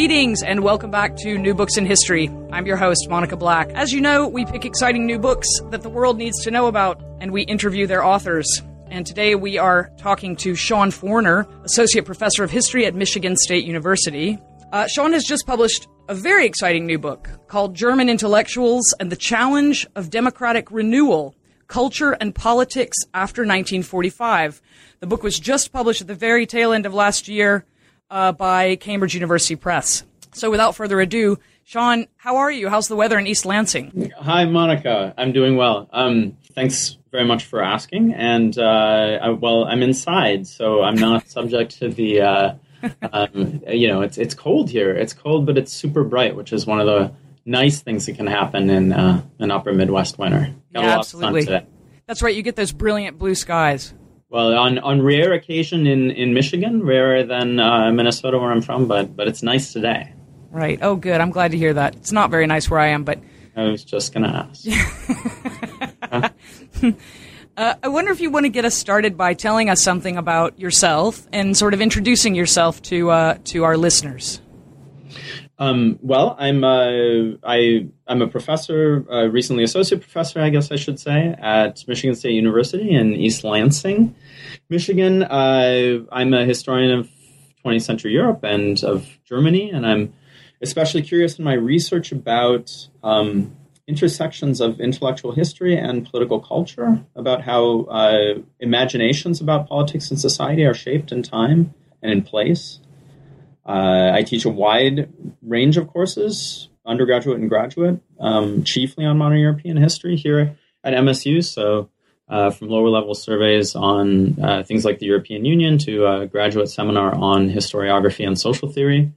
Greetings and welcome back to New Books in History. I'm your host, Monica Black. As you know, we pick exciting new books that the world needs to know about and we interview their authors. And today we are talking to Sean Forner, Associate Professor of History at Michigan State University. Uh, Sean has just published a very exciting new book called German Intellectuals and the Challenge of Democratic Renewal Culture and Politics After 1945. The book was just published at the very tail end of last year uh, by Cambridge University Press. So without further ado, Sean, how are you? How's the weather in East Lansing? Hi, Monica. I'm doing well. Um, thanks very much for asking. And uh, I, well, I'm inside, so I'm not subject to the. Uh, um, you know, it's it's cold here. It's cold, but it's super bright, which is one of the nice things that can happen in uh, an upper Midwest winter. Got yeah, absolutely. That's right. You get those brilliant blue skies. Well, on, on rare occasion in, in Michigan, rarer than uh, Minnesota where I'm from, but but it's nice today. Right. Oh, good. I'm glad to hear that. It's not very nice where I am, but I was just going to ask. uh, I wonder if you want to get us started by telling us something about yourself and sort of introducing yourself to uh, to our listeners. Um, well, I'm uh, I I'm a professor, recently associate professor, I guess I should say, at Michigan State University in East Lansing, Michigan. Uh, I'm a historian of 20th century Europe and of Germany, and I'm especially curious in my research about um, intersections of intellectual history and political culture, about how uh, imaginations about politics and society are shaped in time and in place. Uh, I teach a wide range of courses, undergraduate and graduate, um, chiefly on modern European history here at MSU. So, uh, from lower level surveys on uh, things like the European Union to a graduate seminar on historiography and social theory.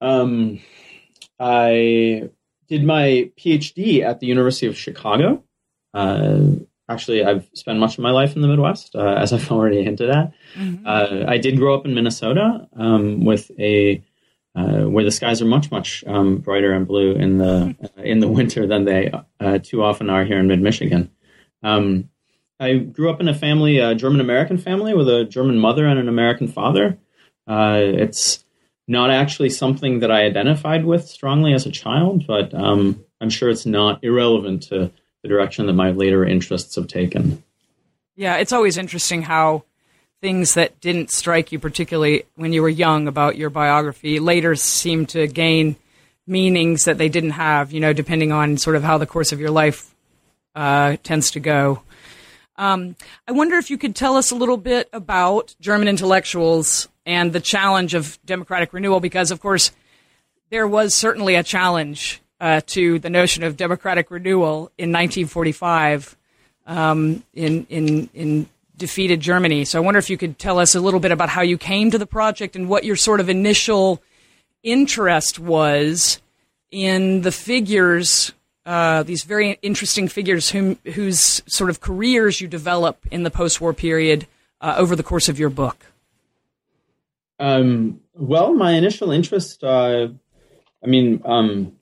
Um, I did my PhD at the University of Chicago. Uh, actually, I've spent much of my life in the Midwest, uh, as I've already hinted at. Mm-hmm. Uh, I did grow up in Minnesota um, with a uh, where the skies are much much um, brighter and blue in the uh, in the winter than they uh, too often are here in mid Michigan. Um, I grew up in a family, a German American family, with a German mother and an American father. Uh, it's not actually something that I identified with strongly as a child, but um, I'm sure it's not irrelevant to the direction that my later interests have taken. Yeah, it's always interesting how things that didn't strike you particularly when you were young about your biography later seem to gain meanings that they didn't have, you know, depending on sort of how the course of your life uh, tends to go. Um, I wonder if you could tell us a little bit about German intellectuals and the challenge of democratic renewal, because, of course, there was certainly a challenge uh, to the notion of democratic renewal in 1945 um, in, in, in defeated Germany. So I wonder if you could tell us a little bit about how you came to the project and what your sort of initial interest was in the figures, uh, these very interesting figures whom, whose sort of careers you develop in the post war period uh, over the course of your book. Um, well, my initial interest, uh, I mean, um,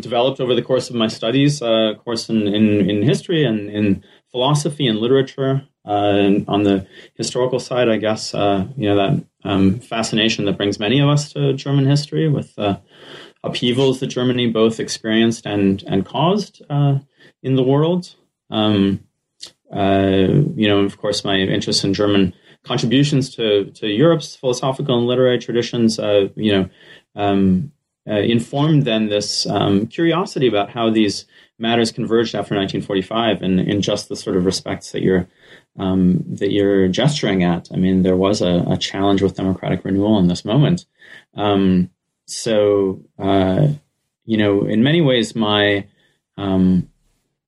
developed over the course of my studies, uh, course in, in, in, history and in philosophy and literature. Uh, on the historical side, I guess, uh, you know, that um, fascination that brings many of us to German history with the upheavals that Germany both experienced and, and caused uh, in the world. Um, uh, you know, of course, my interest in German contributions to, to Europe's philosophical and literary traditions, uh, you know, um, uh, informed then this um, curiosity about how these matters converged after 1945 and in just the sort of respects that you're um, that you're gesturing at. I mean, there was a, a challenge with democratic renewal in this moment. Um, so, uh, you know, in many ways, my um,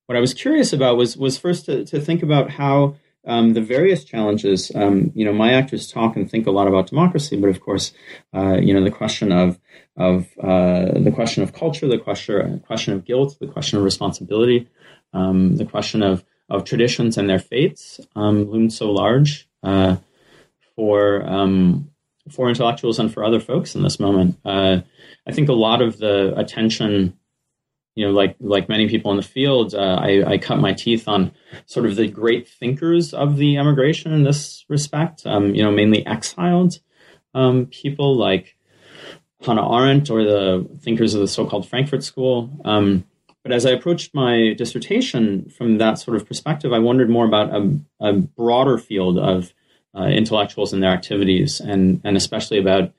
what I was curious about was was first to, to think about how um, the various challenges. Um, you know, my actors talk and think a lot about democracy, but of course, uh, you know, the question of of uh, the question of culture, the question question of guilt, the question of responsibility, um, the question of of traditions and their fates um, loomed so large uh, for um, for intellectuals and for other folks in this moment. Uh, I think a lot of the attention you know, like like many people in the field, uh, I, I, cut my teeth on sort of the great thinkers of the emigration in this respect. Um, you know, mainly exiled um, people like Hannah Arendt or the thinkers of the so-called Frankfurt School. Um, but as I approached my dissertation from that sort of perspective, I wondered more about a, a broader field of uh, intellectuals and their activities, and, and especially about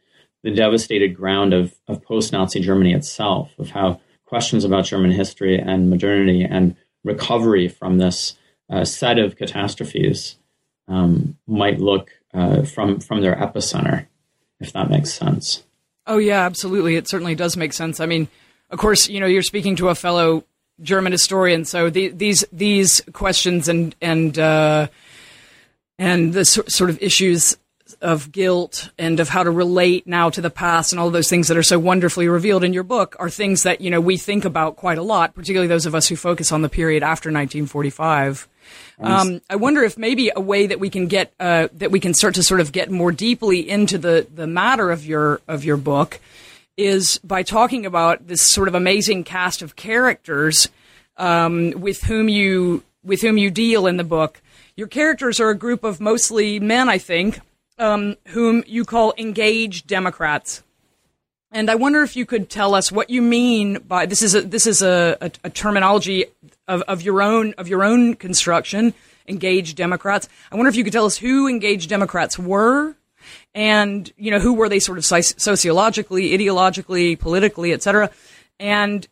the devastated ground of, of post Nazi Germany itself, of how questions about German history and modernity and recovery from this uh, set of catastrophes um, might look uh, from, from their epicenter, if that makes sense. Oh, yeah, absolutely. It certainly does make sense. I mean, of course, you know, you're speaking to a fellow German historian, so the, these these questions and and uh, and the sort of issues of guilt and of how to relate now to the past and all those things that are so wonderfully revealed in your book are things that you know we think about quite a lot, particularly those of us who focus on the period after 1945. Um, I wonder if maybe a way that we can get uh, that we can start to sort of get more deeply into the the matter of your of your book is by talking about this sort of amazing cast of characters um, with whom you with whom you deal in the book. Your characters are a group of mostly men, I think, um, whom you call engaged Democrats. And I wonder if you could tell us what you mean by this is a, this is a, a, a terminology of, of your own of your own construction. Engaged Democrats. I wonder if you could tell us who engaged Democrats were, and you know who were they sort of sociologically, ideologically, politically, etc. And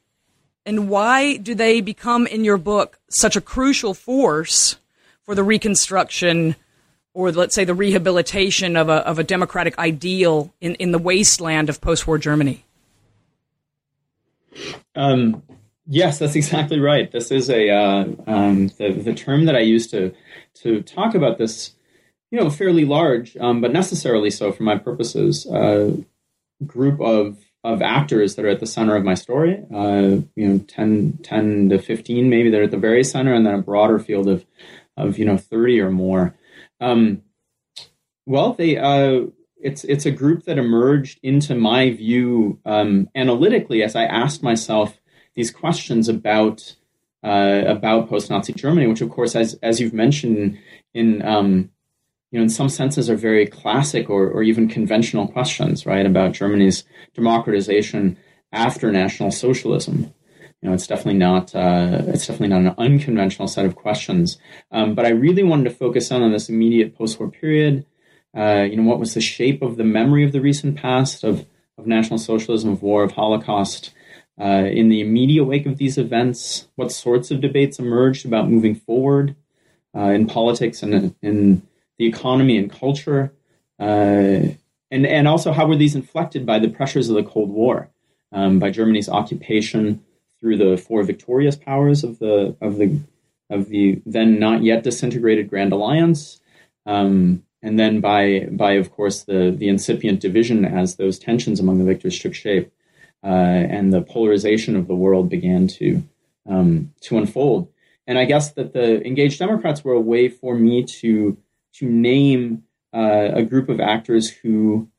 and why do they become in your book such a crucial force for the reconstruction or let's say the rehabilitation of a, of a democratic ideal in, in the wasteland of post-war Germany? Um, yes, that's exactly right. This is a uh, um, the the term that I use to to talk about this, you know, fairly large, um, but necessarily so for my purposes, uh, group of of actors that are at the center of my story. Uh, you know, 10, 10 to fifteen, maybe they're at the very center, and then a broader field of of you know thirty or more. Um, well, they uh, it's it's a group that emerged into my view um, analytically as I asked myself these questions about uh, about post-Nazi Germany, which of course, as as you've mentioned, in um, you know, in some senses, are very classic or or even conventional questions, right, about Germany's democratization after National Socialism you know, it's definitely not uh, it's definitely not an unconventional set of questions. Um, but I really wanted to focus on, on this immediate post-war period. Uh, you know, what was the shape of the memory of the recent past of of National Socialism, of war, of Holocaust? Uh, in the immediate wake of these events, what sorts of debates emerged about moving forward uh, in politics and in the economy and culture, uh, and and also how were these inflected by the pressures of the Cold War, um, by Germany's occupation through the four victorious powers of the of the of the then not yet disintegrated Grand Alliance, um, and then by by of course the the incipient division as those tensions among the victors took shape, uh, and the polarization of the world began to um, to unfold. And I guess that the engaged Democrats were a way for me to to name uh, a group of actors who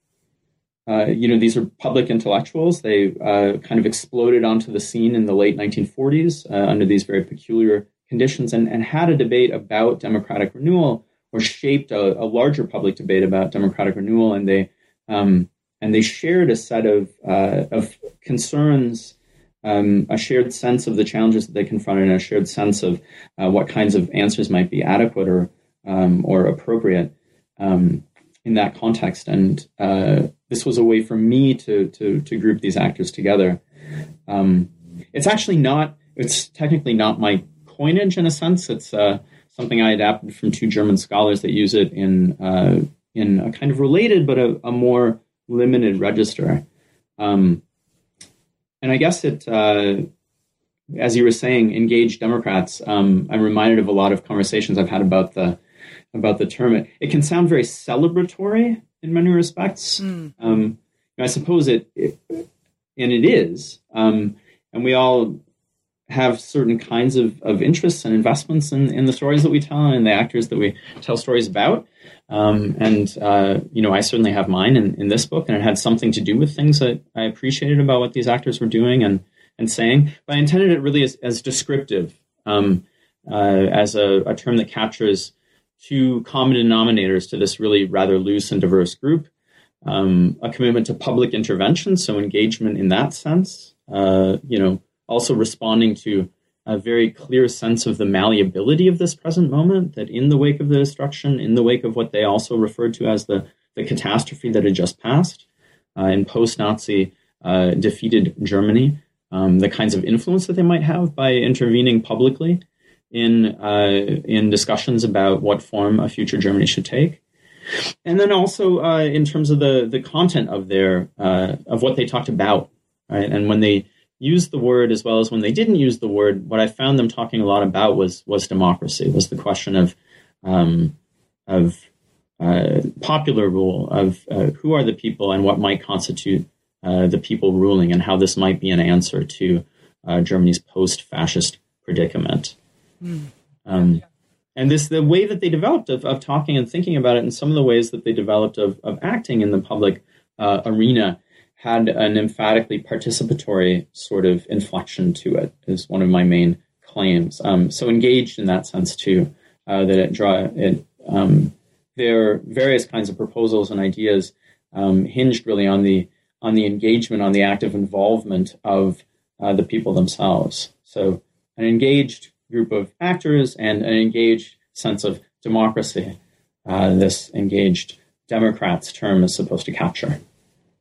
uh, you know, these are public intellectuals. They uh, kind of exploded onto the scene in the late 1940s uh, under these very peculiar conditions and, and had a debate about democratic renewal or shaped a, a larger public debate about democratic renewal. And they, um, and they shared a set of, uh, of concerns, um, a shared sense of the challenges that they confronted, and a shared sense of uh, what kinds of answers might be adequate or, um, or appropriate. Um, in that context. And uh, this was a way for me to to to group these actors together. Um, it's actually not. It's technically not my coinage in a sense. It's uh, something I adapted from two German scholars that use it in uh, in a kind of related but a, a more limited register. Um, and I guess it, uh, as you were saying, engaged Democrats. Um, I'm reminded of a lot of conversations I've had about the about the term. It, it can sound very celebratory in many respects. Mm. Um, I suppose it, it, and it is. Um, and we all have certain kinds of, of interests and investments in, in the stories that we tell and the actors that we tell stories about. Um, and, uh, you know, I certainly have mine in, in this book, and it had something to do with things that I appreciated about what these actors were doing and, and saying. But I intended it really as, as descriptive, um, uh, as a, a term that captures two common denominators to this really rather loose and diverse group. um, a commitment to public intervention, so engagement in that sense. Uh, you know, also responding to a very clear sense of the malleability of this present moment. That in the wake of the destruction, in the wake of what they also referred to as the the catastrophe that had just passed uh, in post-Nazi uh, defeated Germany, um, the kinds of influence that they might have by intervening publicly in uh, in discussions about what form a future Germany should take and then also uh, in terms of the the content of their uh, of what they talked about, right? And when they used the word as well as when they didn't use the word, what I found them talking a lot about was was democracy, was the question of um, of uh, popular rule, of uh, who are the people and what might constitute uh, the people ruling, and how this might be an answer to Germany's post-fascist predicament. Mm. Um, and this the way that they developed of, of talking and thinking about it and some of the ways that they developed of, of acting in the public uh, arena had an emphatically participatory sort of inflection to it is one of my main claims um, so engaged in that sense too uh, that it draw it um, their various kinds of proposals and ideas um, hinged really on the on the engagement on the active involvement of uh, the people themselves so an engaged group of actors and an engaged sense of democracy. Uh, this engaged Democrats term is supposed to capture.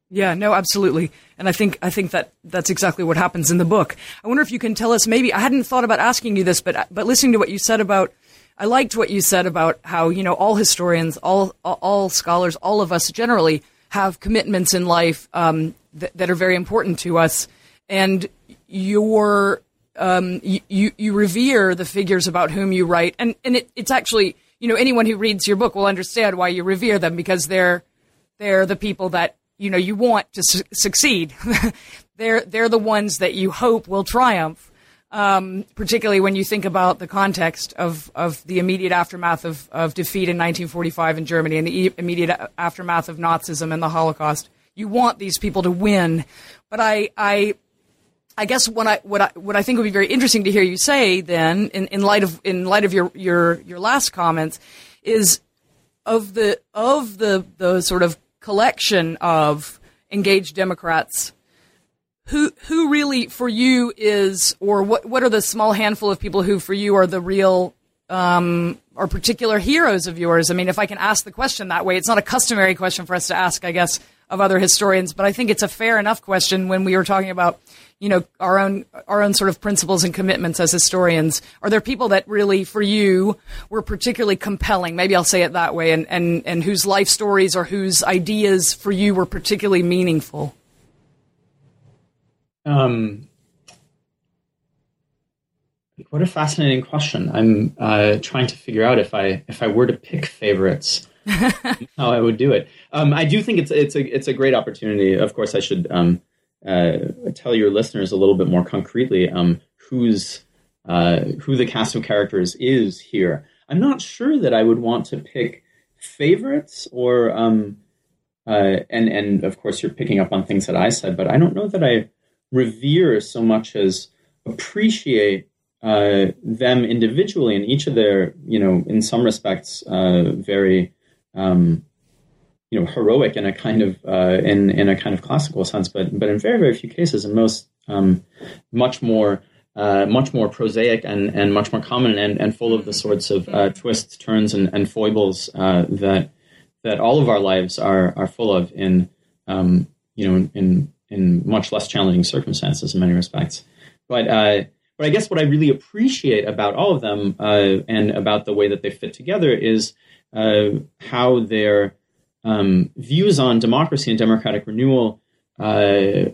Yeah, no, absolutely, and I think I think that that's exactly what happens in the book. I wonder if you can tell us. Maybe I hadn't thought about asking you this, but but listening to what you said about, I liked what you said about how you know all historians, all all scholars, all of us generally have commitments in life um, that, that are very important to us, and your um, you, you revere the figures about whom you write, and and it, it's actually you know anyone who reads your book will understand why you revere them because they're they're the people that you know you want to su- succeed. they're they're the ones that you hope will triumph. Um, particularly when you think about the context of, of the immediate aftermath of, of defeat in 1945 in Germany and the immediate aftermath of Nazism and the Holocaust. You want these people to win, but I, I I guess what I what I what I think would be very interesting to hear you say then, in, in light of in light of your your your last comments, is of the of the the sort of collection of engaged Democrats. Who who really for you is, or what what are the small handful of people who for you are the real um, or particular heroes of yours? I mean, if I can ask the question that way, it's not a customary question for us to ask, I guess, of other historians, but I think it's a fair enough question when we were talking about you know our own our own sort of principles and commitments as historians? Are there people that really for you were particularly compelling? Maybe i'll say it that way. And and and whose life stories or whose ideas for you were particularly meaningful? Um what a fascinating question. I'm uh, trying to figure out if i if i were to pick favorites how i would do it. Um, i do think it's it's a it's a great opportunity. Of course i should um, tell your listeners a little bit more concretely um, who's uh, who the cast of characters is here. I'm not sure that I would want to pick favorites or um, uh, and and of course you're picking up on things that I said, but I don't know that I revere so much as appreciate uh, them individually and each of their you know in some respects uh, very um, you know heroic in a kind of uh, in in a kind of classical sense, but but in very very few cases, and most um, much more. Uh, much more prosaic and, and much more common and, and full of the sorts of uh, twists, turns, and, and foibles uh, that that all of our lives are are full of in um, you know in in much less challenging circumstances in many respects. But uh, but I guess what I really appreciate about all of them uh, and about the way that they fit together is how they're um, views on democracy and democratic renewal uh,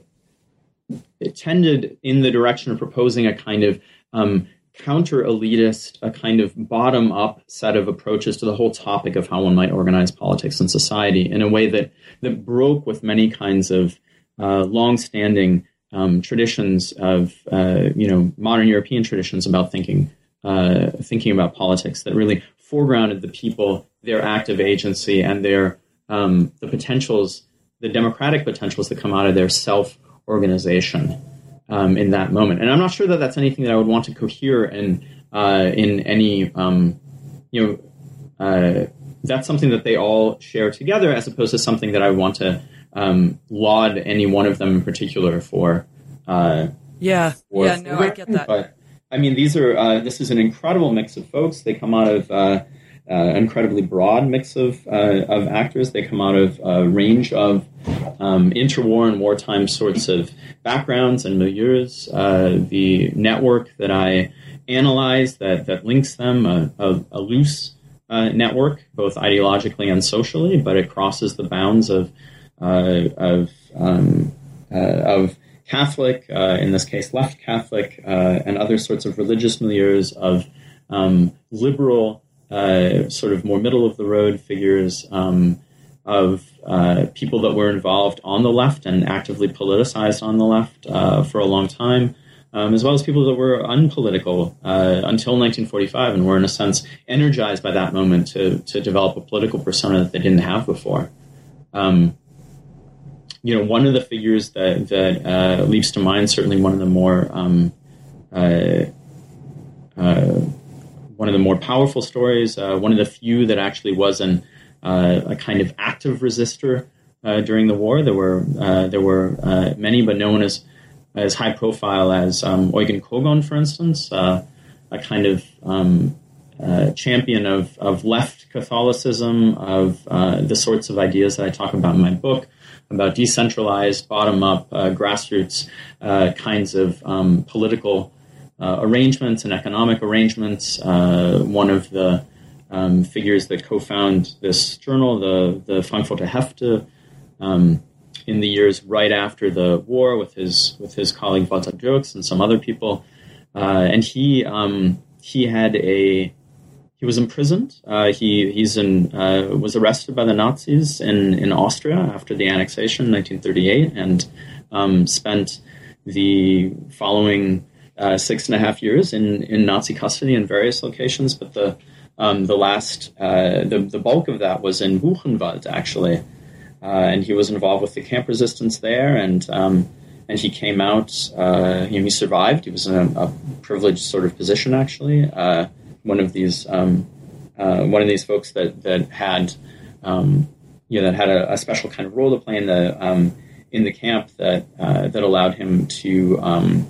tended in the direction of proposing a kind of um, counter elitist, a kind of bottom up set of approaches to the whole topic of how one might organize politics and society in a way that, that broke with many kinds of uh, long standing um, traditions of uh, you know modern European traditions about thinking uh, thinking about politics that really foregrounded the people, their active agency, and their um, the potentials, the democratic potentials that come out of their self organization um, in that moment. And I'm not sure that that's anything that I would want to cohere in uh, in any um, you know uh, that's something that they all share together, as opposed to something that I want to um, laud any one of them in particular for. Uh, yeah, for, yeah, no, I get that. But I mean, these are uh, this is an incredible mix of folks. They come out of uh, incredibly broad mix of uh, of actors. They come out of a range of um, interwar and wartime sorts of backgrounds and milieus. Uh, the network that I analyze that that links them a, a, a loose uh, network, both ideologically and socially, but it crosses the bounds of uh, of um, uh, of Catholic, in this case, left Catholic, and other sorts of religious milieus of um, liberal uh, sort of more middle of the road figures um, of uh, people that were involved on the left and actively politicized on the left uh, for a long time, um, as well as people that were unpolitical uh, until 1945 and were, in a sense, energized by that moment to, to develop a political persona that they didn't have before. Um, you know, one of the figures that, that uh, leaps to mind, certainly one of the more um, uh, one of the more powerful stories, uh, one of the few that actually was an, uh, a kind of active resistor uh, during the war. There were uh, there were uh, many, but no one as as high profile as um, Eugen Kogon, for instance, a kind of um, champion of, of left Catholicism, of the sorts of ideas that I talk about in my book about decentralized, bottom up, grassroots kinds of um, political uh, arrangements and economic arrangements. Uh, one of the um, figures that co-found this journal, the the Frankfurter Hefte, um, in the years right after the war, with his with his colleague Walter Dirks and some other people, uh, and he um, he had a he was imprisoned. Uh, he he's in, uh, was arrested by the Nazis in, in Austria after the annexation in 1938 and um, spent the following uh, six and a half years in, in Nazi custody in various locations, but the um, the last uh, the the bulk of that was in Buchenwald actually, uh, and he was involved with the camp resistance there, and um, and he came out. Uh, you know, he survived. He was in a, a privileged sort of position actually. Uh, one of these um, uh, one of these folks that that had um, you know that had a, a, special kind of role to play in the um, in the camp that that allowed him to um,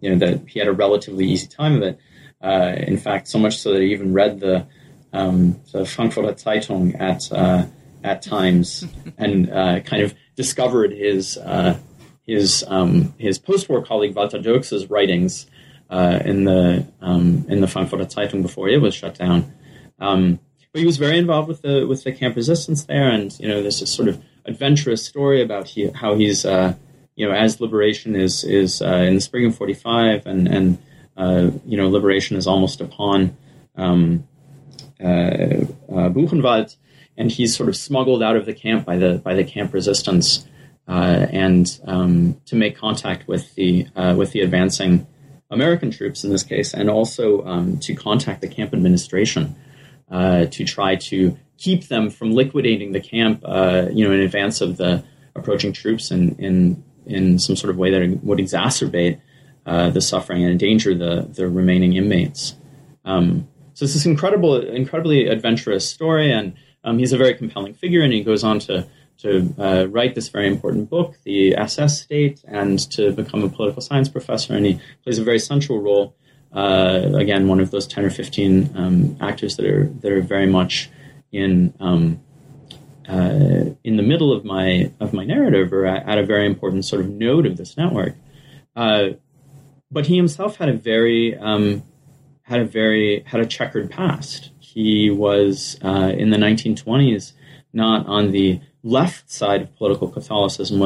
you know that he had a relatively easy time of it. Uh, in fact, so much so that he even read the um, the Frankfurter Zeitung at uh, at times and uh, kind of discovered his uh, his um, his post-war colleague Walter Dirks's writings uh, in the um, in the Frankfurter Zeitung before it was shut down. Um, but he was very involved with the with the camp resistance there, and you know, there's a sort of adventurous story about he, how he's uh, you know, as liberation is is uh, in the spring of '45, and and uh, you know, liberation is almost upon um, uh, uh, Buchenwald, and he's sort of smuggled out of the camp by the by the camp resistance, uh, and um, to make contact with the with the advancing American troops in this case, and also um, to contact the camp administration to try to keep them from liquidating the camp, you know, in advance of the approaching troops in, in in some sort of way that would exacerbate uh, the suffering and endanger the the remaining inmates. Um, so it's this incredible, incredibly adventurous story, and um, he's a very compelling figure, and he goes on to to uh, write this very important book, The SS State, and to become a political science professor, and he plays a very central role. Uh, again, one of those ten or fifteen um, actors that are that are very much in um, uh, in the middle of my of my narrative or at a very important sort of node of this network. Uh, but he himself had a very um, had a very had a checkered past. He was uh, in the 1920s not on the left side of political Catholicism,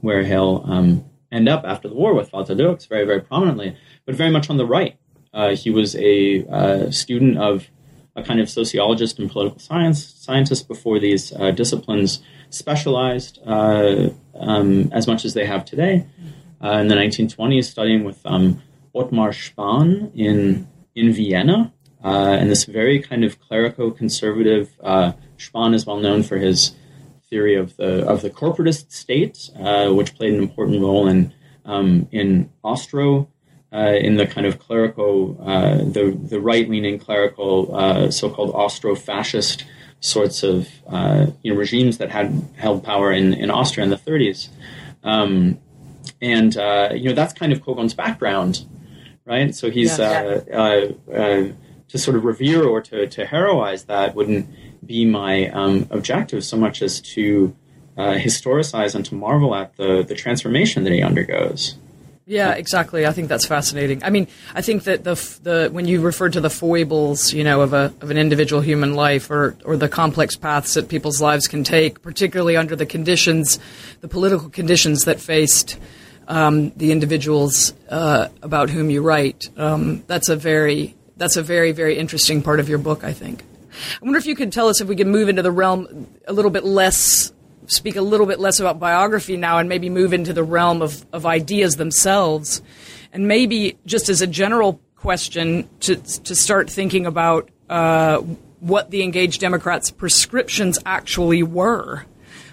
where he'll um, end up after the war with Dirks very very prominently, but very much on the right. Uh, he was a uh, student of a kind of sociologist and political science scientist before these uh, disciplines specialized uh, um, as much as they have today. Uh, in the 1920s, studying with um, Othmar Spann in in Vienna, uh, and this very kind of clerico-conservative. Uh, Spann is well known for his theory of the of the corporatist state, uh, which played an important role in um, in Austro uh, in the kind of clerical, uh, the the right leaning clerical, uh, so called Austro fascist sorts of uh, you know regimes that had held power in, in Austria in the 30s. Um, and uh, you know that's kind of Kogon's background, right? So he's yeah, yeah. Uh, uh, to sort of revere or to, to heroize that wouldn't be my um, objective so much as to uh, historicize and to marvel at the the transformation that he undergoes. Yeah, exactly. I think that's fascinating. I mean, I think that the the when you refer to the foibles, you know, of a of an individual human life, or or the complex paths that people's lives can take, particularly under the conditions, the political conditions that faced um, the individuals uh, about whom you write. Um, that's a very that's a very very interesting part of your book. I think. I wonder if you could tell us if we can move into the realm a little bit less speak a little bit less about biography now and maybe move into the realm of, of ideas themselves. And maybe just as a general question to, to start thinking about uh, what the engaged Democrats' prescriptions actually were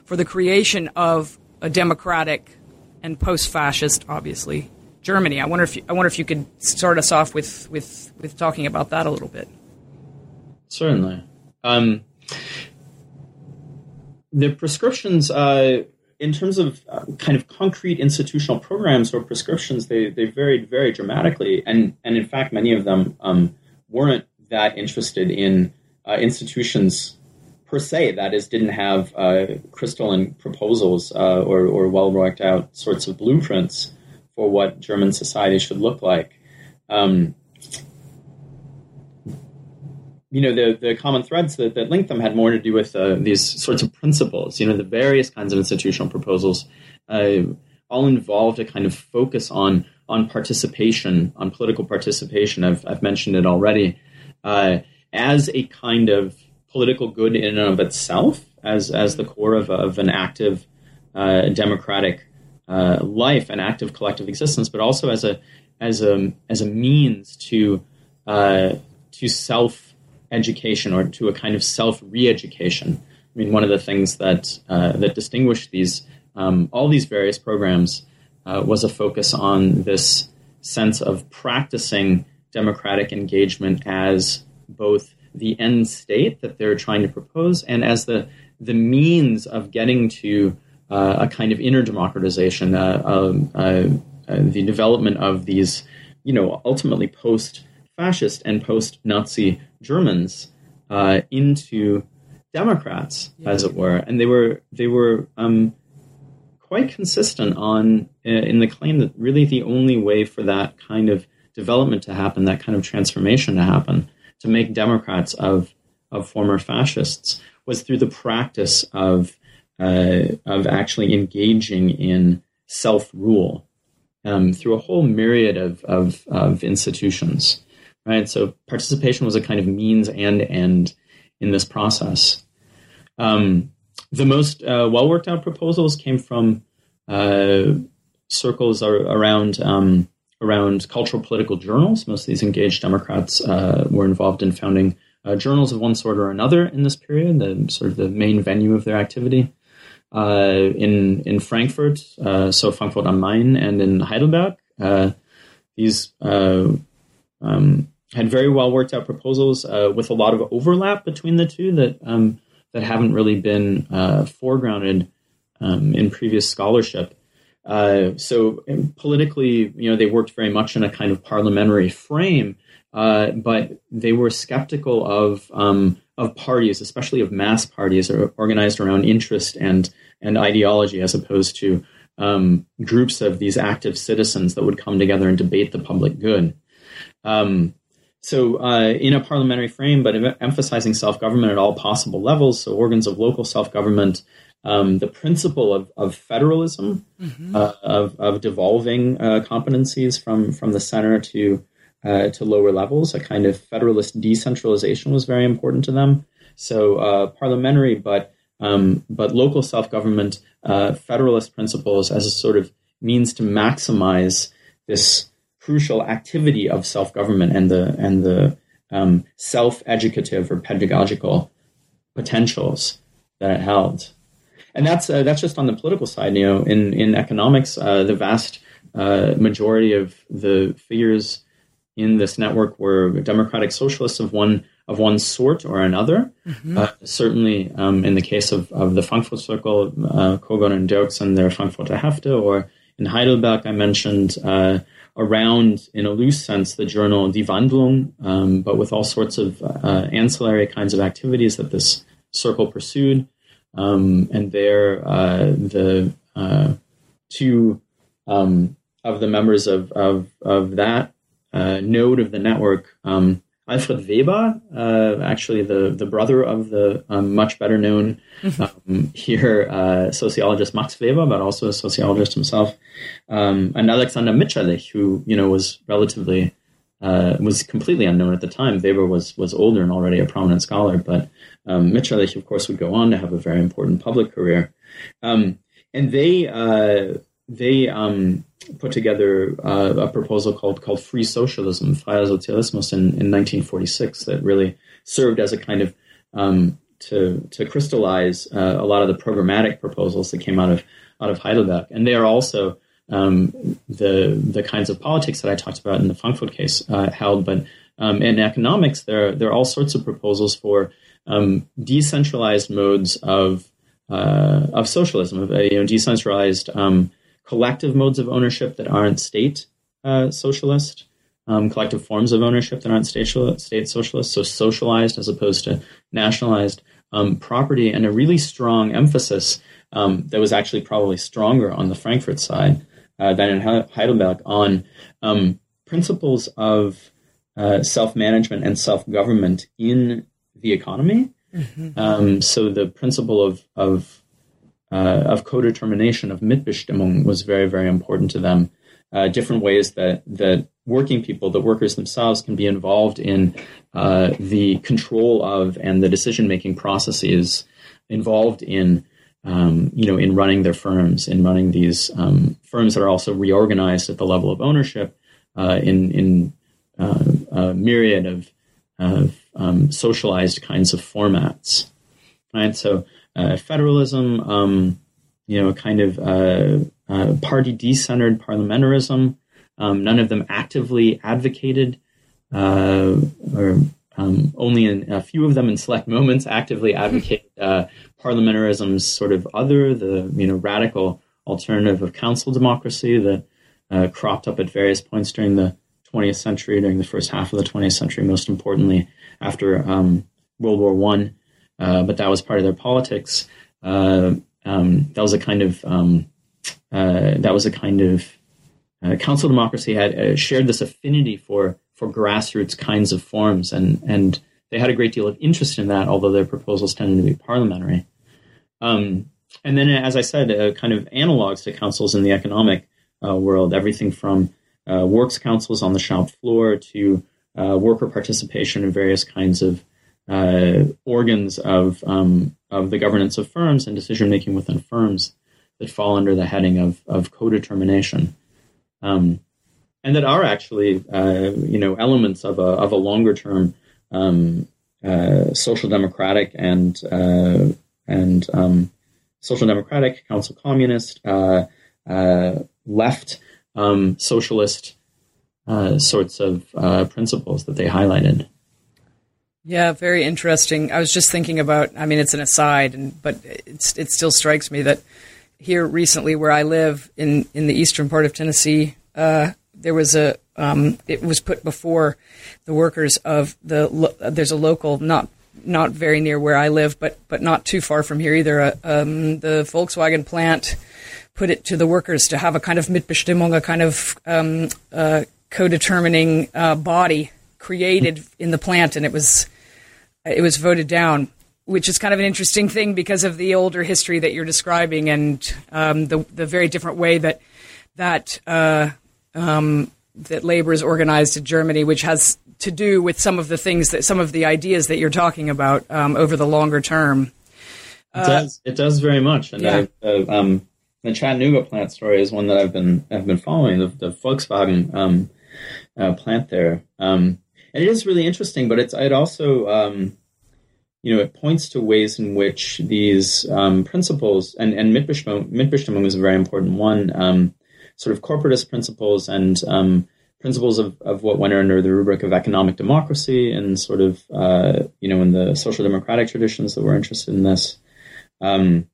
for the creation of a democratic and post-fascist, obviously, Germany. I wonder if you, I wonder if you could start us off with, with, with talking about that a little bit. Certainly. Um, the prescriptions, uh, in terms of uh, kind of concrete institutional programs or prescriptions, they, they varied very dramatically. And, and in fact, many of them um, weren't that interested in uh, institutions per se, that is, didn't have uh, crystalline proposals uh, or, or well worked out sorts of blueprints for what German society should look like. Um, you know, the, the common threads that, that linked them had more to do with uh, these sorts of principles. You know, the various kinds of institutional proposals uh, all involved a kind of focus on on participation, on political participation. I've, I've mentioned it already uh, as a kind of political good in and of itself, as as the core of, of an active uh, democratic uh, life, an active collective existence, but also as a as a as a means to uh, to self education or to a kind of self re-education. I mean, one of the things that uh, that distinguished these um, all these various programs uh, was a focus on this sense of practicing democratic engagement as both the end state that they're trying to propose and as the the means of getting to uh, a kind of inner democratization, uh, uh, uh, the development of these, you know, ultimately post-fascist and post-Nazi Germans uh, into Democrats, yeah. as it were, and they were they were um, quite consistent on uh, in the claim that really the only way for that kind of development to happen, that kind of transformation to happen, to make Democrats of of former fascists, was through the practice of uh, of actually engaging in self rule um, through a whole myriad of, of, of institutions right? So participation was a kind of means and end in this process. Um, the most uh, well worked out proposals came from uh, circles around um, around cultural political journals. Most of these engaged Democrats uh, were involved in founding uh, journals of one sort or another in this period, the sort of the main venue of their activity. Uh, in in Frankfurt, uh, so Frankfurt am Main, and in Heidelberg, these um, had very well worked out proposals uh, with a lot of overlap between the two that um, that haven't really been uh, foregrounded um, in previous scholarship. Uh, so um, politically, you know, they worked very much in a kind of parliamentary frame, uh, but they were skeptical of um, of parties, especially of mass parties, or organized around interest and and ideology, as opposed to um, groups of these active citizens that would come together and debate the public good. Um, so, uh, in a parliamentary frame, but emphasizing self government at all possible levels, so organs of local self government, um, the principle of, of federalism, mm-hmm. uh, of, of devolving uh, competencies from, from the center to, uh, to lower levels, a kind of federalist decentralization was very important to them. So, uh, parliamentary, but um, but local self government, uh, federalist principles as a sort of means to maximize this crucial activity of self government and the and the um, self educative or pedagogical potentials that it held. And that's uh, that's just on the political side. You know, in in economics, uh, the vast uh, majority of the figures in this network were democratic socialists of one of one sort or another. Mm-hmm. Uh, certainly, um, in the case of, of the Frankfurt Circle, uh, Kogon and Dirksen, their Frankfurter Hefte, or in Heidelberg, I mentioned uh, around, in a loose sense, the journal Die Wandlung, um, but with all sorts of uh, ancillary kinds of activities that this circle pursued. Um, and there, uh, the uh, two um, of the members of, of, of that uh, node of the network, um, Alfred Weber, uh, actually the, the brother of the um, much better known um, here uh, sociologist Max Weber, but also a sociologist himself, um, and Alexander Mitscherlich, who you know was relatively uh, was completely unknown at the time. Weber was was older and already a prominent scholar, but um, Mitscherlich, of course, would go on to have a very important public career, um, and they uh, they um, put together uh, a proposal called called Free Socialism, Freier Sozialismus, in, in 1946 that really served as a kind of um, to to crystallize uh, a lot of the programmatic proposals that came out of out of Heidelberg, and they are also um, the the kinds of politics that I talked about in the Frankfurt case uh, held. But um, in economics, there there are all sorts of proposals for um, decentralized modes of uh, of socialism, of you know decentralized um, collective modes of ownership that aren't state uh, socialist, um, collective forms of ownership that aren't state, state socialist, so socialized as opposed to nationalized um, property, and a really strong emphasis um, that was actually probably stronger on the Frankfurt side uh, than in Heidelberg on um, principles of uh, self management and self government in the economy. Mm-hmm. Um, so the principle of, of uh, of co-determination of Mitbestimmung was very, very important to them. Uh, different ways that that working people, the workers themselves, can be involved in uh, the control of and the decision-making processes involved in, um, you know, in running their firms, in running these um, firms that are also reorganized at the level of ownership uh, in in uh, a myriad of, of um, socialized kinds of formats. Right, so uh, federalism, um, you know, a kind of uh, uh, party decentered parliamentarism. Um, none of them actively advocated, uh, or um, only in a few of them in select moments actively advocate uh, parliamentarism's sort of other, the you know radical alternative of council democracy that uh, cropped up at various points during the 20th century, during the first half of the 20th century, most importantly after um, World War One. Uh, but that was part of their politics. Uh, um, that was a kind of um, uh, that was a kind of uh, council democracy had uh, shared this affinity for for grassroots kinds of forms, and and they had a great deal of interest in that, although their proposals tended to be parliamentary. Um, and then, as I said, kind of analogs to councils in the economic world, everything from works councils on the shop floor to worker participation in various kinds of uh, organs of um, of the governance of firms and decision making within firms that fall under the heading of of co-determination, um, and that are actually uh, you know elements of a of a longer term um, uh, social democratic and uh, and um, social democratic council communist uh, uh, left um, socialist sorts of principles that they highlighted. Yeah, very interesting. I was just thinking about. I mean, it's an aside, and but it still strikes me that here recently, where I live in in the eastern part of Tennessee, uh, there was a. Um, it was put before the workers of the. Lo- there's a local, not not very near where I live, but but not too far from here either. Uh, um, the Volkswagen plant put it to the workers to have a kind of Mitbestimmung, a kind of um, uh, co-determining uh, body created in the plant, and it was it was voted down, which is kind of an interesting thing because of the older history that you're describing and um, the the very different way that that uh, um, that labor is organized in Germany, which has to do with some of the things that some of the ideas that you're talking about um, over the longer term. Uh, it does. It does very much, and yeah. I, uh, um, the Chattanooga plant story is one that I've been I've been following the, the Volkswagen um, uh, plant there. Um, and it is really interesting. But it's it also um, you know it points to ways in which these um, principles and and Mitbestimmung, Mitbestimmung is a very important one. Um, sort of corporatist principles and um, principles of, of what went under the rubric of economic democracy and sort of, uh, you know, in the social democratic traditions that were interested in this. Um,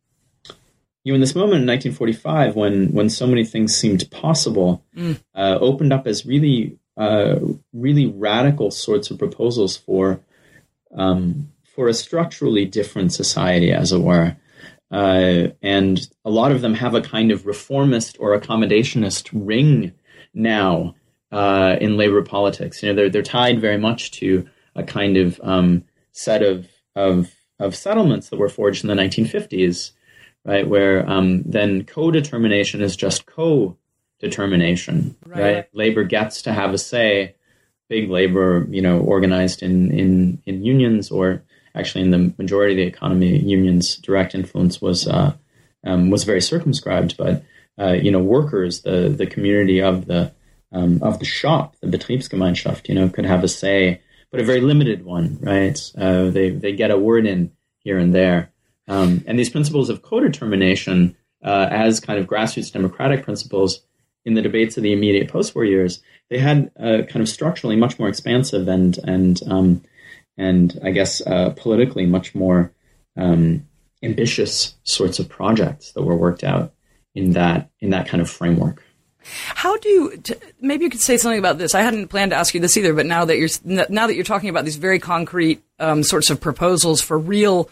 you know, in this moment in 1945, when when so many things seemed possible, mm. uh, opened up as really, uh, really radical sorts of proposals for um, for a structurally different society, as it were. Uh, and a lot of them have a kind of reformist or accommodationist ring now uh, in labor politics. You know, they're they're tied very much to a kind of um, set of, of of settlements that were forged in the 1950s, right? Where um, then co-determination is just co-determination, right. right? Labor gets to have a say. Big labor, you know, organized in in in unions or actually in the majority of the economy, unions' direct influence was uh, um, was very circumscribed. But uh, you know, workers, the the community of the um, of the shop, the Betriebsgemeinschaft, you know, could have a say, but a very limited one, right? Uh, they they get a word in here and there, um, and these principles of co-determination uh, as kind of grassroots democratic principles in the debates of the immediate post-war years, they had uh, kind of structurally much more expansive and and um, and I guess uh, politically much more um, ambitious sorts of projects that were worked out in that in that kind of framework. How do you, t- maybe you could say something about this? I hadn't planned to ask you this either, but now that you're now that you're talking about these very concrete um, sorts of proposals for real,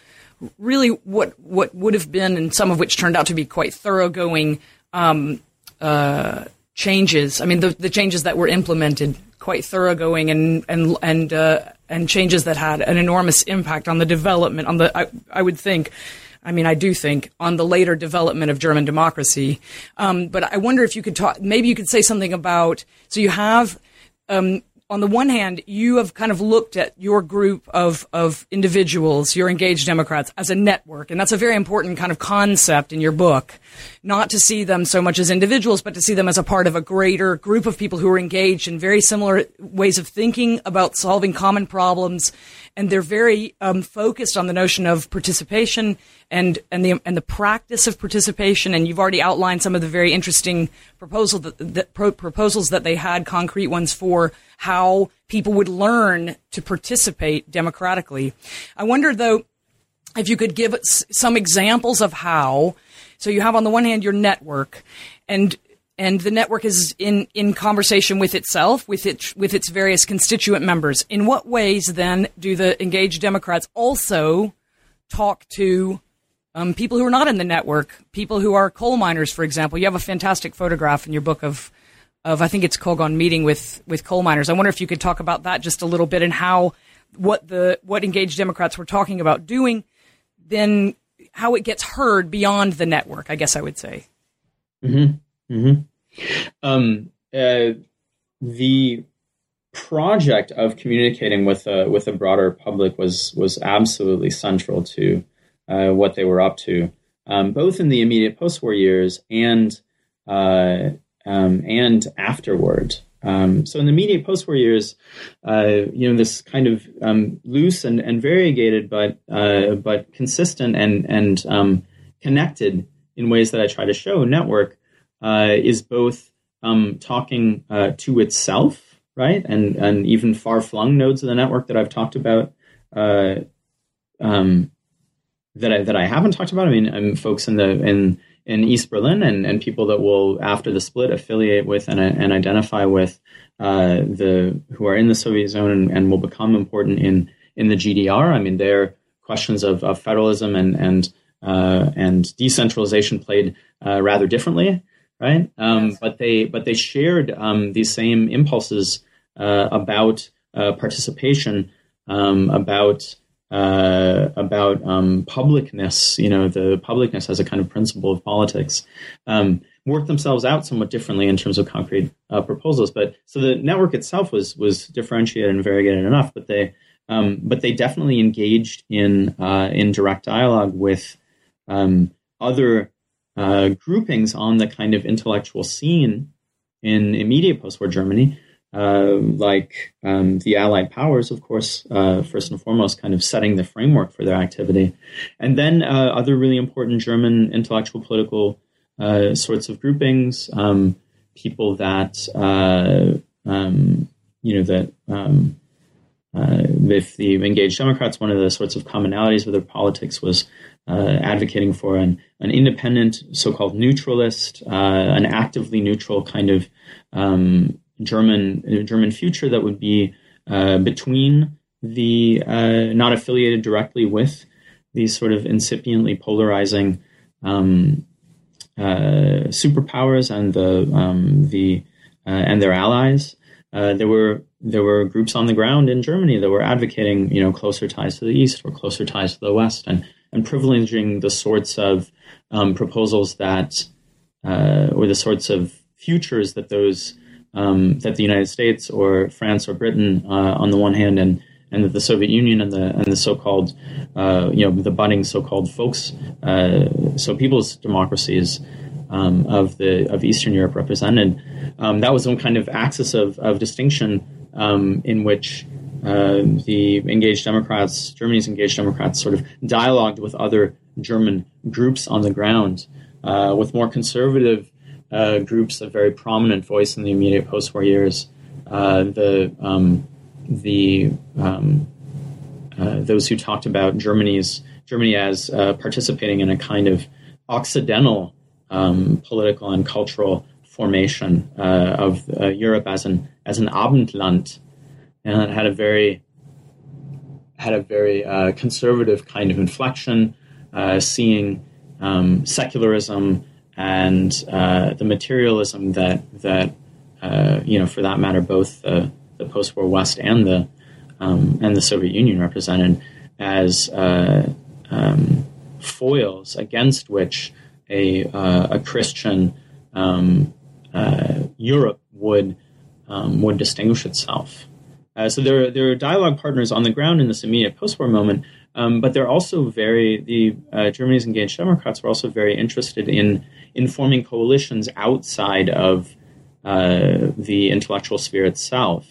really what what would have been, and some of which turned out to be quite thoroughgoing um, uh, changes. I mean, the, the changes that were implemented, quite thoroughgoing and and and uh, and changes that had an enormous impact on the development on the I, I would think I mean, I do think on the later development of German democracy. Um, but I wonder if you could talk, maybe you could say something about, so you have, um, on the one hand, you have kind of looked at your group of, of individuals, your engaged Democrats, as a network. And that's a very important kind of concept in your book. Not to see them so much as individuals, but to see them as a part of a greater group of people who are engaged in very similar ways of thinking about solving common problems and they're very um, focused on the notion of participation and and the and the practice of participation. And you've already outlined some of the very interesting proposal that, that pro- proposals that they had, concrete ones for how people would learn to participate democratically. I wonder though if you could give some examples of how. So you have on the one hand your network, and and the network is in, in conversation with itself, with its with its various constituent members. In what ways then do the engaged Democrats also talk to um, people who are not in the network, people who are coal miners, for example? You have a fantastic photograph in your book of of I think it's Kogon meeting with with coal miners. I wonder if you could talk about that just a little bit and how what the what engaged Democrats were talking about doing, then how it gets heard beyond the network. I guess I would say. Mm-hmm. Mm-hmm. Um, uh, the project of communicating with a with a broader public was was absolutely central to uh, what they were up to, um, both in the immediate post-war years and uh, um, and afterward. Um, so in the immediate post-war years, uh, you know, this kind of um, loose and, and variegated, but uh, but consistent and and um, connected in ways that I try to show network uh, is both um, talking uh, to itself, right, and and even far flung nodes of the network that I've talked about. Uh, um, that I that I haven't talked about. I mean, I'm folks in the in in East Berlin and, and people that will after the split affiliate with and, and identify with uh, the who are in the Soviet zone and, and, will become important in in the GDR. I mean, their questions of, of federalism and and uh, and decentralization played uh, rather differently right? Um, yes. But they but they shared um, these same impulses uh, about uh, participation, um, about uh, about um, publicness. You know, the publicness as a kind of principle of politics. Um, work themselves out somewhat differently in terms of concrete uh, proposals, but so the network itself was was differentiated and variegated enough. But they um, but they definitely engaged in uh, in direct dialogue with other uh, groupings on the kind of intellectual scene in immediate post-war Germany, uh, like um, the Allied powers, of course, uh, first and foremost, kind of setting the framework for their activity, and then uh, other really important German intellectual political uh, sorts of groupings, um, people that uh, um, you know that um, uh, with the engaged Democrats, one of the sorts of commonalities with their politics was uh, advocating for an, an independent, so-called neutralist, uh, an actively neutral kind of um, German German future that would be uh, between the uh, not affiliated directly with these sort of incipiently polarizing um, uh, superpowers and the um, the and their allies. There were there were groups on the ground in Germany that were advocating, you know, closer ties to the east or closer ties to the west, and and privileging the sorts of um, proposals that uh, or the sorts of futures that those um, that the United States or France or Britain uh, on the one hand and and that the Soviet Union and the and the so-called uh, you know the budding so-called folks uh, so people's democracies um, of the of Eastern Europe represented um, that was some kind of axis of, of distinction um, in which uh, the engaged Democrats, Germany's engaged Democrats, sort of dialogued with other German groups on the ground, uh, with more conservative uh, groups a very prominent voice in the immediate post-war years. Uh, the um, the um, uh, those who talked about Germany's Germany as uh, participating in a kind of Occidental um, political and cultural formation of Europe as an as an Abendland, and it had a very had a very uh, conservative kind of inflection, uh, seeing um, secularism and uh, the materialism that that uh, you know, for that matter, both the, the post-war West and the um, and the Soviet Union represented as uh, um, foils against which a uh, a Christian um, Europe would um, would distinguish itself. Uh, so there, there are dialogue partners on the ground in this immediate post-war moment, um, but they're also very the uh, Germany's engaged Democrats were also very interested in in forming coalitions outside of uh, the intellectual sphere itself.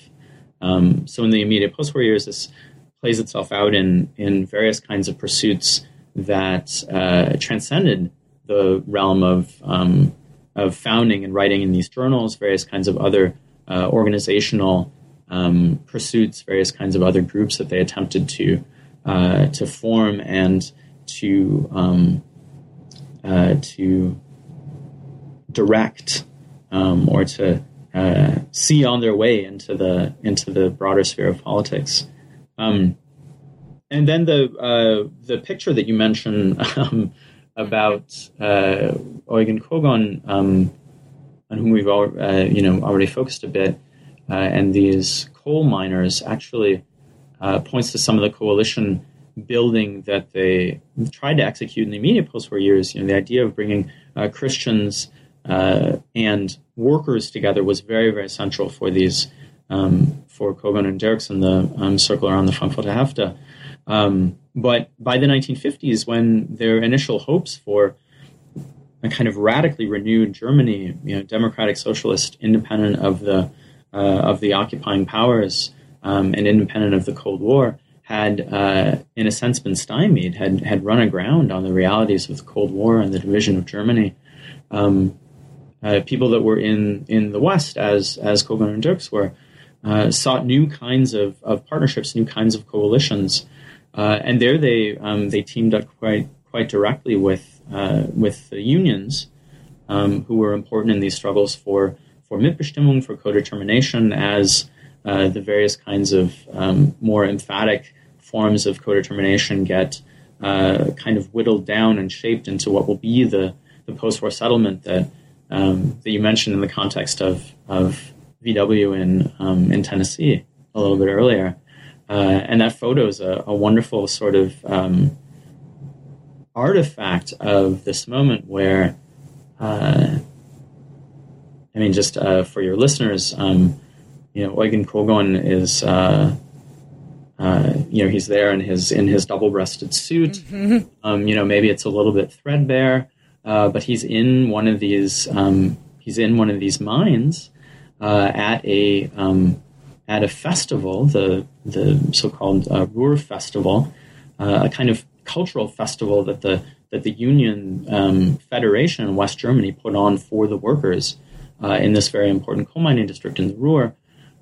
Um, so in the immediate post-war years, this plays itself out in in various kinds of pursuits that uh, transcended the realm of um, of founding and writing in these journals, various kinds of other uh, organizational um, pursuits, various kinds of other groups that they attempted to uh, to form and to um, uh, to direct um, or to uh, see on their way into the into the broader sphere of politics. Um, and then the uh, the picture that you mentioned um, about uh, Eugen Kogon um, on whom we've all, uh, you know already focused a bit, uh, and these coal miners actually uh, points to some of the coalition building that they tried to execute in the immediate post-war years. You know, the idea of bringing uh, Christians uh, and workers together was very, very central for these um, for Kogon and Dirksen, the um, circle around the Frankfurter Hefte. Um, but by the 1950s, when their initial hopes for a kind of radically renewed Germany, you know, democratic, socialist, independent of the uh, of the occupying powers, um, and independent of the Cold War, had uh, in a sense been stymied, had had run aground on the realities of the Cold War and the division of Germany. Um, uh, people that were in in the West, as as Kogon and Dirks were, uh, sought new kinds of, of partnerships, new kinds of coalitions, uh, and there they um, they teamed up quite quite directly with uh, with the unions um, who were important in these struggles for for Mitbestimmung, for co-determination, as uh, the various kinds of um, more emphatic forms of co-determination get uh, kind of whittled down and shaped into what will be the, the post-war settlement that um, that you mentioned in the context of of VW in um, in Tennessee a little bit earlier, uh, and that photo is a, a wonderful sort of um, artifact of this moment where, uh, I mean, just uh, for your listeners, um, you know, Eugen Kogon is, uh, uh, you know, he's there in his in his double-breasted suit. Mm-hmm. Um, you know, maybe it's a little bit threadbare, uh, but he's in one of these. Um, he's in one of these mines uh, at a um, at a festival, the the so-called Ruhr Festival, a kind of cultural festival that the that the Union um, Federation in West Germany put on for the workers uh, in this very important coal mining district in the Ruhr.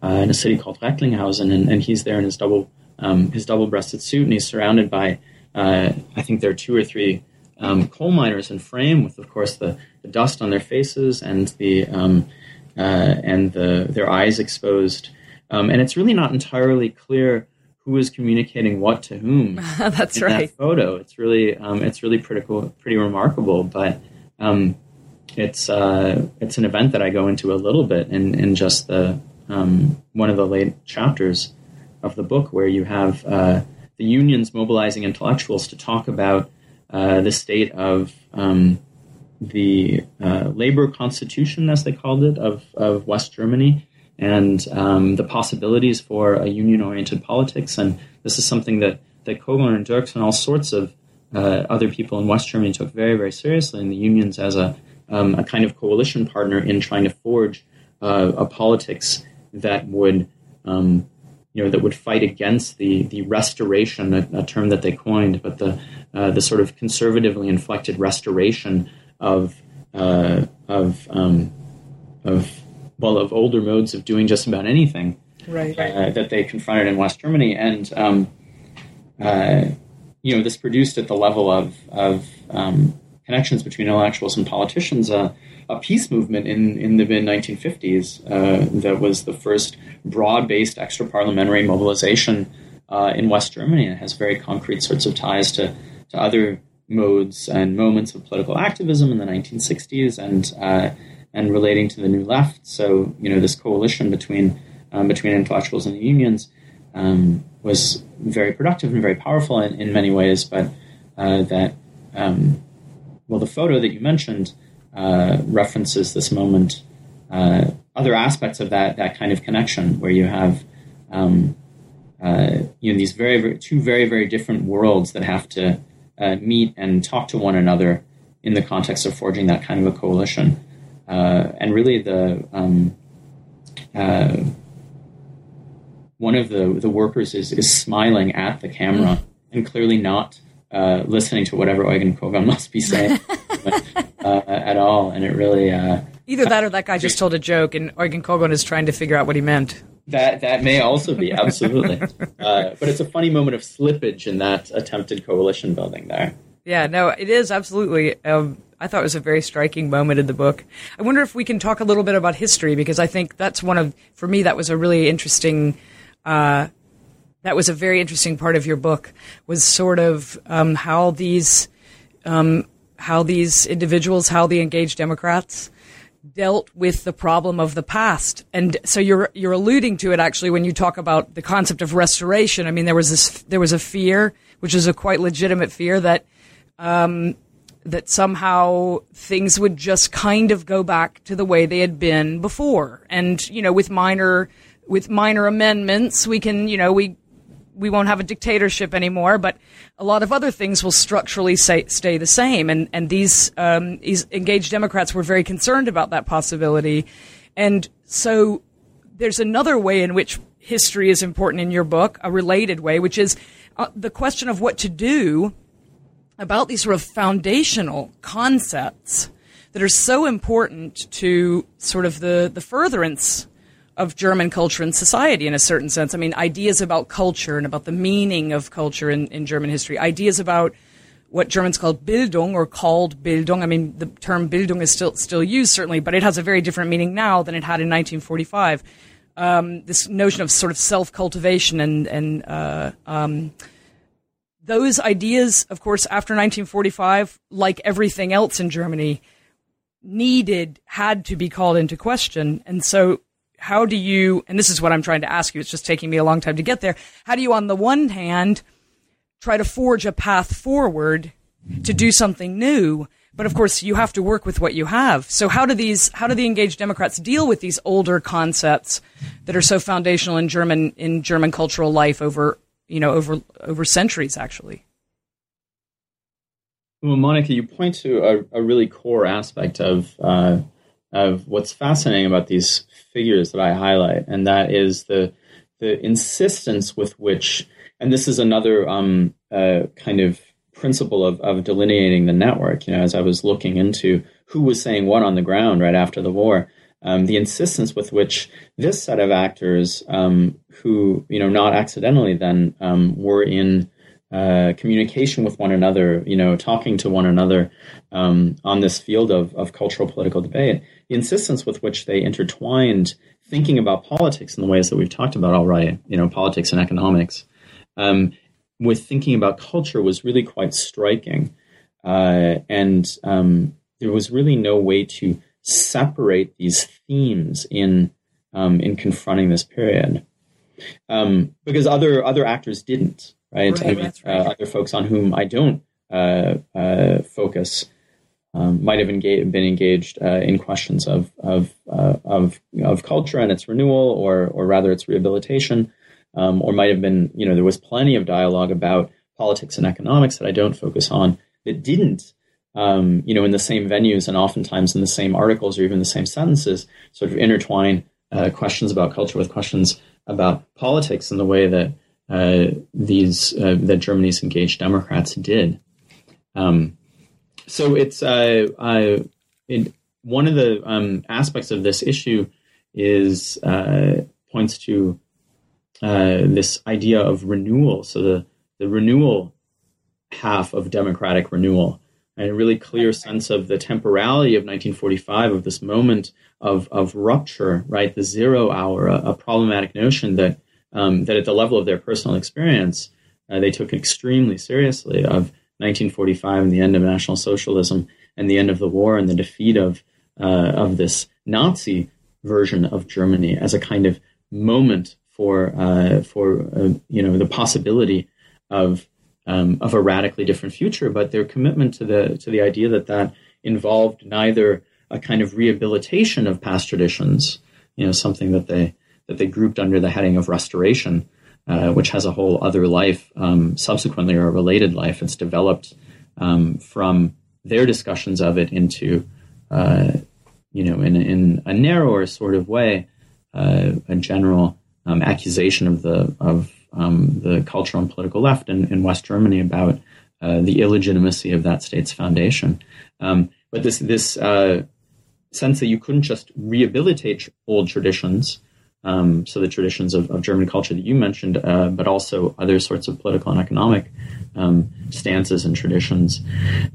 uh, in a city called Recklinghausen, and, and he's there in his double um, his double-breasted suit, and he's surrounded by uh, I think there are two or three um, coal miners in frame, with of course the, the dust on their faces and the um, uh, and the their eyes exposed, um, and it's really not entirely clear who is communicating what to whom. That's right. That photo. It's really um, it's really pretty pretty remarkable, but. Um, it's uh, it's an event that I go into a little bit in, in just the um, one of the late chapters of the book where you have uh, the unions mobilizing intellectuals to talk about uh, the state of um, the uh, labor constitution, as they called it, of, of West Germany, and um, the possibilities for a union oriented politics. And this is something that, that Kogon and Dirks and all sorts of uh, other people in West Germany took very, very seriously, and the unions as a, um, a kind of coalition partner in trying to forge uh, a politics that would um, you know that would fight against the the restoration, a, a term that they coined, but the uh, the sort of conservatively inflected restoration of uh, of um, of well of older modes of doing just about anything right. uh, that they confronted in West Germany, and um, uh, you know this produced at the level of of um, connections between intellectuals and politicians uh, a peace movement in, in the mid 1950s uh, that was the first broad based extra parliamentary mobilization uh, in West Germany. And has very concrete sorts of ties to, to other modes and moments of political activism in the 1960s and uh, and relating to the New Left. So you know this coalition between um, between intellectuals and the unions um, was very productive and very powerful in, in many ways, but uh, that um, well the photo that you mentioned uh, references this moment, uh, other aspects of that that kind of connection, where you have um, uh, you know these very, very, two very very different worlds that have to uh, meet and talk to one another in the context of forging that kind of a coalition, uh, and really the um, one of the the workers is is smiling at the camera mm. and clearly not uh, listening to whatever Eugen Kogon must be saying. uh, at all, and it really uh, either that or that guy just told a joke, and Eugen Kogon is trying to figure out what he meant. That that may also be absolutely, uh, but it's a funny moment of slippage in that attempted coalition building there. Yeah, no, it is absolutely. Um, I thought it was a very striking moment in the book. I wonder if we can talk a little bit about history because I think that's one of, for me, that was a really interesting. Uh, that was a very interesting part of your book was sort of um, how these um, how these individuals, how the engaged Democrats dealt with the problem of the past. And so you're you're alluding to it actually when you talk about the concept of restoration. I mean, there was this there was a fear, which is a quite legitimate fear that um, that somehow things would just kind of go back to the way they had been before. And you know, with minor with minor amendments, we can you know we we won't have a dictatorship anymore, but a lot of other things will structurally say, stay the same. And, and these, um, these engaged Democrats were very concerned about that possibility. And so there's another way in which history is important in your book, a related way, which is uh, the question of what to do about these sort of foundational concepts that are so important to sort of the, the furtherance of German culture and society in a certain sense. I mean, ideas about culture and about the meaning of culture in, in German history, ideas about what Germans call Bildung or called Bildung. I mean, the term Bildung is still still used certainly, but it has a very different meaning now than it had in 1945. Um, this notion of sort of self cultivation and and uh, um, those ideas, of course, after 1945, like everything else in Germany, needed had to be called into question, and so how do you, and this is what I'm trying to ask you, it's just taking me a long time to get there. How do you, on the one hand, try to forge a path forward to do something new? But of course, you have to work with what you have. So how do these, how do the engaged Democrats deal with these older concepts that are so foundational in German, in German cultural life over, you know, over, over centuries, actually? Well, Monica, you point to a, a really core aspect of, uh, of what's fascinating about these figures that I highlight, and that is the the insistence with which, and this is another um, uh, kind of principle of, of delineating the network. You know, as I was looking into who was saying what on the ground right after the war, um, the insistence with which this set of actors, um, who you know not accidentally then um, were in uh, communication with one another, you know, talking to one another um, on this field of, of cultural political debate, the insistence with which they intertwined thinking about politics in the ways that we've talked about already, you know, politics and economics, um, with thinking about culture was really quite striking. Uh, and um, there was really no way to separate these themes in um, in confronting this period, um, because other other actors didn't. Right, right, I mean, right. Uh, other folks on whom I don't uh, uh focus um, might have been engaged uh, in questions of of, uh, of of culture and its renewal, or or rather its rehabilitation, um, or might have been you know there was plenty of dialogue about politics and economics that I don't focus on that didn't um, you know, in the same venues and oftentimes in the same articles or even the same sentences, sort of intertwine uh, questions about culture with questions about politics in the way that uh, these uh, that Germany's engaged Democrats did. Um, so it's uh, it, one of the um, aspects of this issue is uh, points to uh, this idea of renewal. So the the renewal half of democratic renewal and a really clear sense of the temporality of 1945 of this moment of of rupture, right? The zero hour, a, a problematic notion that um, that at the level of their personal experience, uh, they took extremely seriously of 1945 and the end of National Socialism and the end of the war and the defeat of uh, of this Nazi version of Germany as a kind of moment for uh, for uh, you know the possibility of um, of a radically different future, but their commitment to the to the idea that that involved neither a kind of rehabilitation of past traditions, you know, something that they that they grouped under the heading of restoration, uh, which has a whole other life um, subsequently or a related life. It's developed um, from their discussions of it into, uh, you know, in in a narrower sort of way, uh, a general um, accusation of the of um, the cultural and political left in, in West Germany about uh, the illegitimacy of that state's foundation. Um, but this this uh, sense that you couldn't just rehabilitate old traditions, um, so the traditions of, of, German culture that you mentioned, uh, but also other sorts of political and economic um, stances and traditions.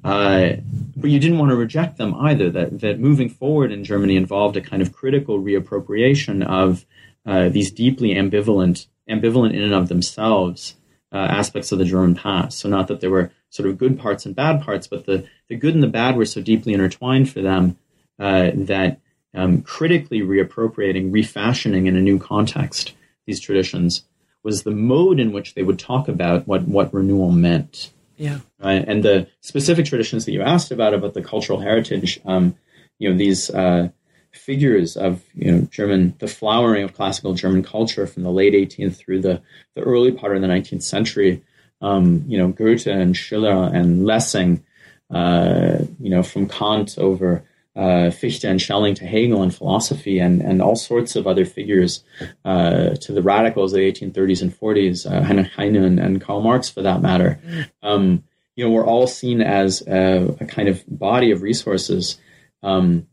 Uh, but you didn't want to reject them either. That that moving forward in Germany involved a kind of critical reappropriation of uh, these deeply ambivalent ambivalent in and of themselves uh, aspects of the German past. So not that there were sort of good parts and bad parts, but the, the good and the bad were so deeply intertwined for them uh, that um, critically reappropriating, refashioning in a new context these traditions was the mode in which they would talk about what, what renewal meant. Yeah. Right? And the specific traditions that you asked about, about the cultural heritage, um, you know, these uh, figures of you know German the flowering of classical German culture from the late 18th through the the early part of the 19th century. Um, you know Goethe and Schiller and Lessing. Uh, you know from Kant over uh, Fichte and Schelling to Hegel and philosophy and, and all sorts of other figures uh, to the radicals of the 1830s and 40s, uh, Heinrich Heine and, and, Karl Marx for that matter. Um, you know, we're all seen as a, a, kind of body of resources um,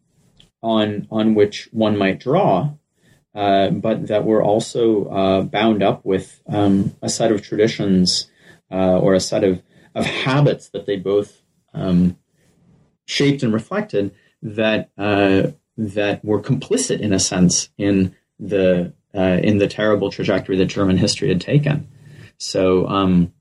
on on which one might draw, uh, but that were also uh, bound up with um, a set of traditions uh, or a set of, of habits that they both um, shaped and reflected that uh, that were complicit in a sense in the uh, in the terrible trajectory that German history had taken. So. Um,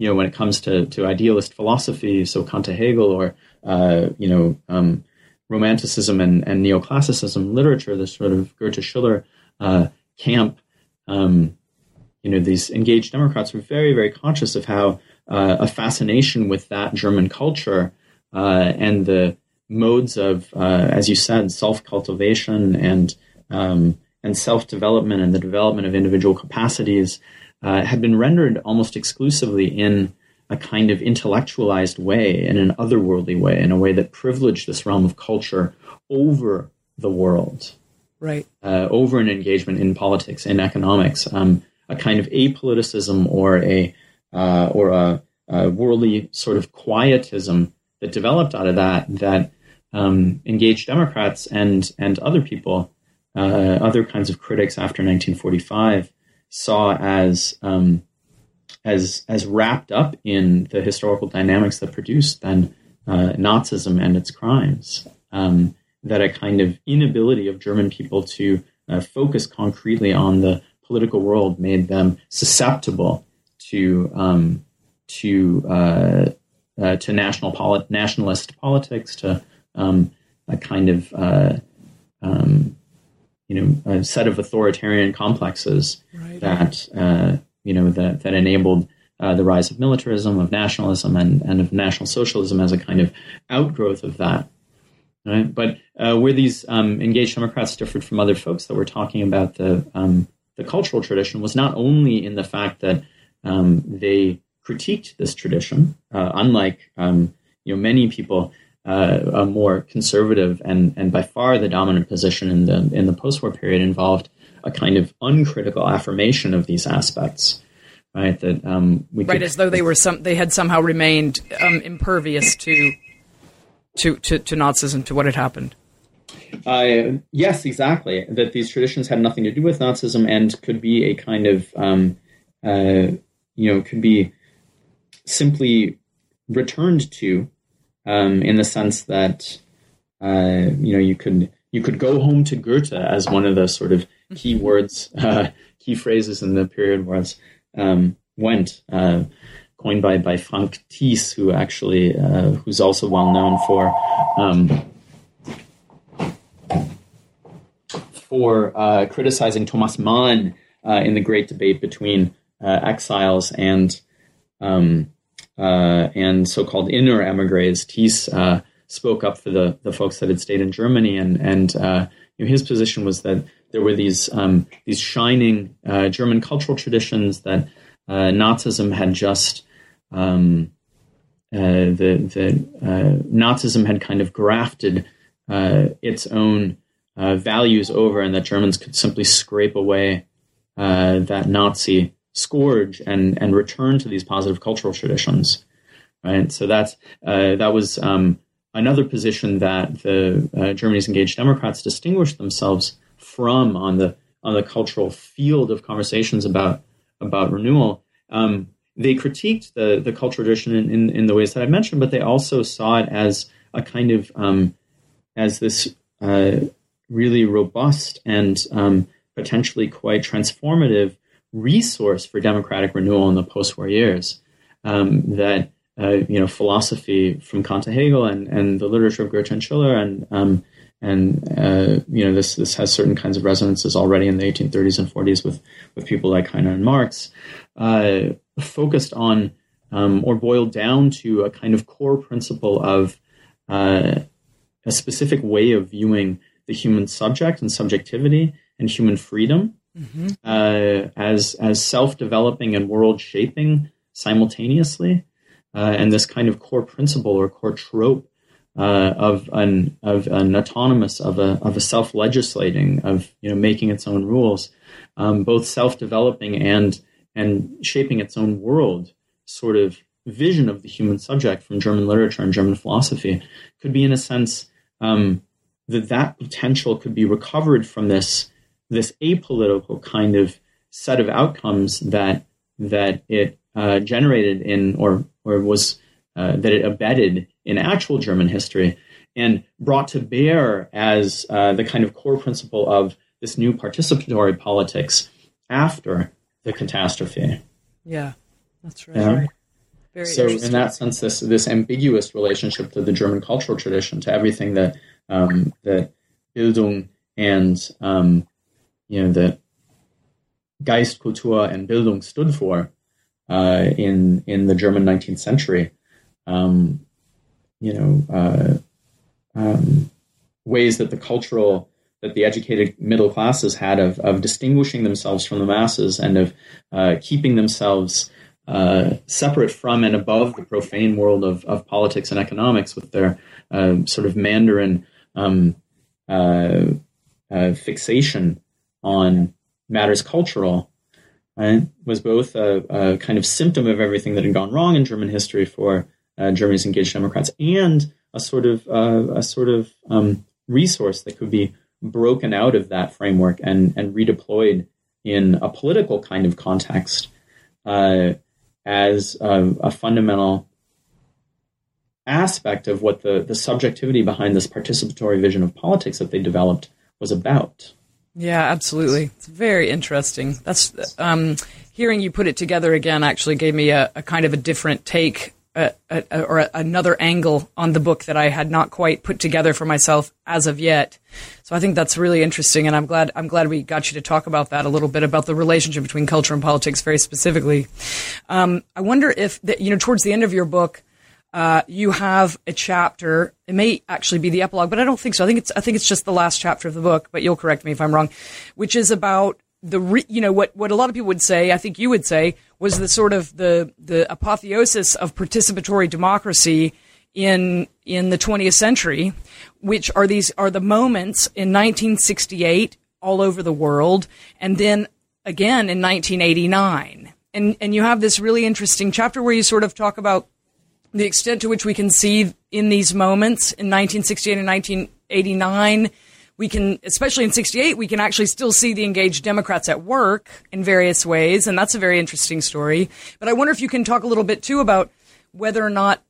you know, when it comes to, to idealist philosophy, so Kant Hegel, or uh, you know, um, Romanticism and, and Neoclassicism literature, this sort of Goethe Schiller uh, camp, um, you know, these engaged Democrats were very, very conscious of how uh, a fascination with that German culture uh, and the modes of, uh, as you said, self cultivation and um, and self development and the development of individual capacities uh, had been rendered almost exclusively in a kind of intellectualized way in an otherworldly way, in a way that privileged this realm of culture over the world, right? Uh, over an engagement in politics and economics, um, a kind of apoliticism or a uh, or a, a, worldly sort of quietism that developed out of that that um, engaged Democrats and and other people, uh, other kinds of critics after 1945 saw as um, as as wrapped up in the historical dynamics that produced then uh, Nazism and its crimes. Um, that a kind of inability of German people to uh, focus concretely on the political world made them susceptible to um, to uh, uh, to national poli- nationalist politics, to um, a kind of uh, um, you know a set of authoritarian complexes right. that uh, you know that that enabled uh, the rise of militarism, of nationalism, and and of national socialism as a kind of outgrowth of that. Right? But uh, where these um, engaged Democrats differed from other folks that were talking about the um, the cultural tradition was not only in the fact that um, they critiqued this tradition, uh, unlike um, you know many people. Uh, a more conservative and, and by far the dominant position in the in the post-war period involved a kind of uncritical affirmation of these aspects, right? That um, we right, could, as though they were some they had somehow remained um, impervious to, to to to Nazism, to what had happened. Uh, yes, exactly. That these traditions had nothing to do with Nazism and could be a kind of um, uh, you know could be simply returned to um, in the sense that uh, you know you could you could go home to Goethe as one of the sort of key words, uh, key phrases in the period was um, went, uh, coined by by Frank Thiess, who actually uh, who's also well known for. Um, for uh, criticizing Thomas Mann uh, in the great debate between exiles and um, and so-called inner emigres. Thiess uh, spoke up for the the folks that had stayed in Germany, and and uh, you know, his position was that there were these um, these shining uh, German cultural traditions that uh, Nazism had just um, uh, the the Nazism had kind of grafted its own values over, and that Germans could simply scrape away that Nazi scourge and and return to these positive cultural traditions, right? So that's uh, that was um, another position that the uh, Germany's engaged Democrats distinguished themselves from on the on the cultural field of conversations about about renewal. Um, they critiqued the the cultural tradition in, in, in, the ways that I mentioned, but they also saw it as a kind of um, as this uh, really robust and um, potentially quite transformative resource for democratic renewal in the post-war years. Um, that uh, you know, philosophy from Kant to Hegel and, and the literature of and Schiller and um, and uh, you know this this has certain kinds of resonances already in the 1830s and 40s with with people like Heine and Marx, uh, focused on um, or boiled down to a kind of core principle of uh, a specific way of viewing the human subject and subjectivity and human freedom mm-hmm. uh, as as self developing and world shaping simultaneously, uh, and this kind of core principle or core trope uh, of an of an autonomous of a of a self legislating of you know making its own rules, um, both self developing and and shaping its own world sort of vision of the human subject from German literature and German philosophy could be in a sense um, that that potential could be recovered from this this apolitical kind of set of outcomes that that it uh, generated in or or was uh, that it embedded in actual German history and brought to bear as uh, the kind of core principle of this new participatory politics after the catastrophe. Yeah, that's right. Yeah. Very so, in that sense, this this ambiguous relationship to the German cultural tradition, to everything that um, that Bildung and um, you know the Geist, Kultur, and Bildung stood for uh, in in the German 19th century. Um, you know, uh, um, ways that the cultural that the educated middle classes had of of distinguishing themselves from the masses and of uh, keeping themselves uh, separate from and above the profane world of, of politics and economics with their uh, sort of Mandarin um, uh, fixation on matters cultural was both a, a, kind of symptom of everything that had gone wrong in German history for uh, Germany's engaged Democrats and a sort of uh, a sort of um, resource that could be broken out of that framework and and redeployed in a political kind of context uh, as a, a, fundamental aspect of what the the subjectivity behind this participatory vision of politics that they developed was about. Yeah, absolutely. It's very interesting. That's um, hearing you put it together again. Actually, gave me a, a kind of a different take a, a, or a, another angle on the book that I had not quite put together for myself as of yet. So I think that's really interesting, and I'm glad I'm glad we got you to talk about that a little bit about the relationship between culture and politics, very specifically. Um, I wonder if that you know towards the end of your book. Uh, you have a chapter. It may actually be the epilogue, but I don't think so. I think it's I think it's just the last chapter of the book. But you'll correct me if I'm wrong, which is about the re, you know what what a lot of people would say i think you would say was the sort of the the apotheosis of participatory democracy in in the 20th century which are these are the moments in 1968 all over the world and then again in 1989 and and you have this really interesting chapter where you sort of talk about the extent to which we can see in these moments in 1968 and 1989 we can, especially in 68, we can actually still see the engaged Democrats at work in various ways. And that's a very interesting story. But I wonder if you can talk a little bit too about whether or not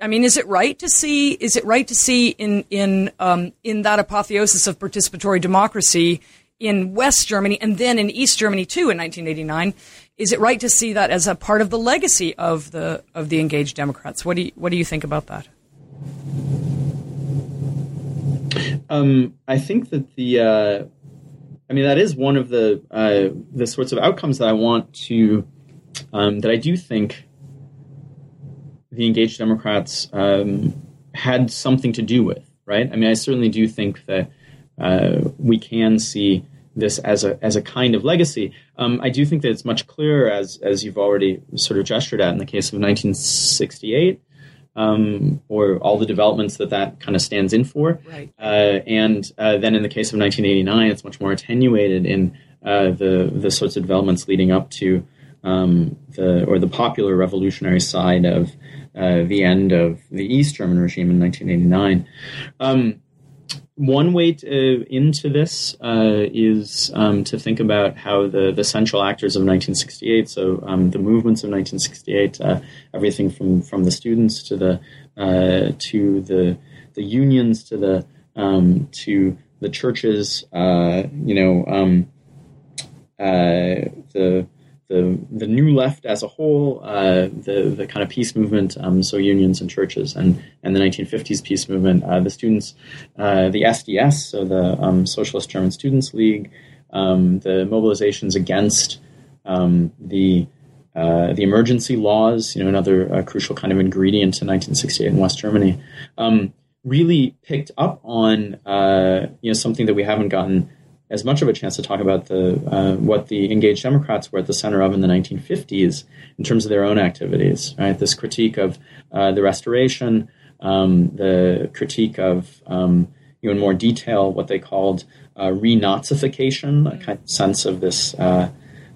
I mean, is it right to see? Is it right to see in in um, in that apotheosis of participatory democracy in West Germany and then in East Germany too in 1989? Is it right to see that as a part of the legacy of the of the engaged Democrats? What do you, what do you think about that? Um, I think that the, uh, I mean, that is one of the uh, the sorts of outcomes that I want to, um, that I do think the engaged Democrats um, had something to do with, right? I mean, I certainly do think that uh, we can see this as a as a kind of legacy. Um, I do think that it's much clearer, as as you've already sort of gestured at in the case of 1968, um, or all the developments that that kind of stands in for. Right. Uh, and uh, then in the case of 1989, it's much more attenuated in uh, the the sorts of developments leading up to um, the or the popular revolutionary side of uh, the end of the East German regime in 1989. Um, one way to, uh, into this uh, is um, to think about how the, the central actors of 1968, so um, the movements of 1968, uh, everything from, from the students to the uh, to the the unions to the um, to the churches, uh, you know, um, uh, the the the new left as a whole, uh, the the kind of peace movement, um, so unions and churches, and and the 1950s peace movement, uh, the students, uh, the SDS, so the um, Socialist German Students League, um, the mobilizations against um, the uh, the emergency laws, you know, another uh, crucial kind of ingredient in 1968 in West Germany, um, really picked up on uh, you know something that we haven't gotten as much of a chance to talk about the uh, what the engaged Democrats were at the center of in the 1950s in terms of their own activities. Right, this critique of uh, the Restoration, um, the critique of um, you know in more detail what they called uh, re-Nazification, a kind of sense of this uh,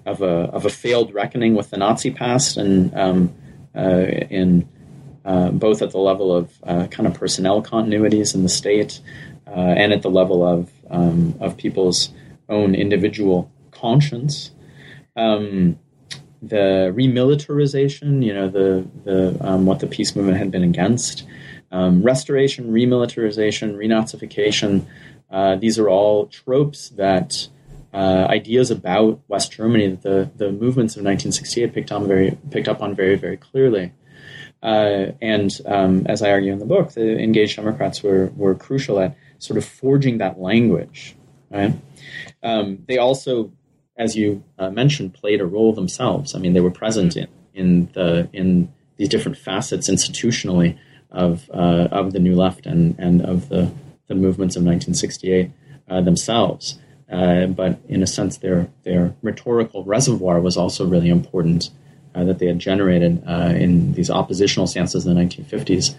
of a of a failed reckoning with the Nazi past, and um, uh, in uh, both at the level of kind of personnel continuities in the state. And at the level of um, of people's own individual conscience. Um, the remilitarization, you know, the the um, what the peace movement had been against, um, restoration, remilitarization, renazification. Uh, these are all tropes that uh, ideas about West Germany that the the movements of 1968 picked on very picked up on very very clearly. Uh, and um, as I argue in the book, the engaged Democrats were were crucial at sort of forging that language. Right? Um, they also, as you uh, mentioned, played a role themselves. I mean, they were present in in the in these different facets institutionally of uh, of the New Left and and of the the movements of 1968 uh, themselves. Uh, but in a sense, their their rhetorical reservoir was also really important. Uh, that they had generated uh, in these oppositional stances in the 1950s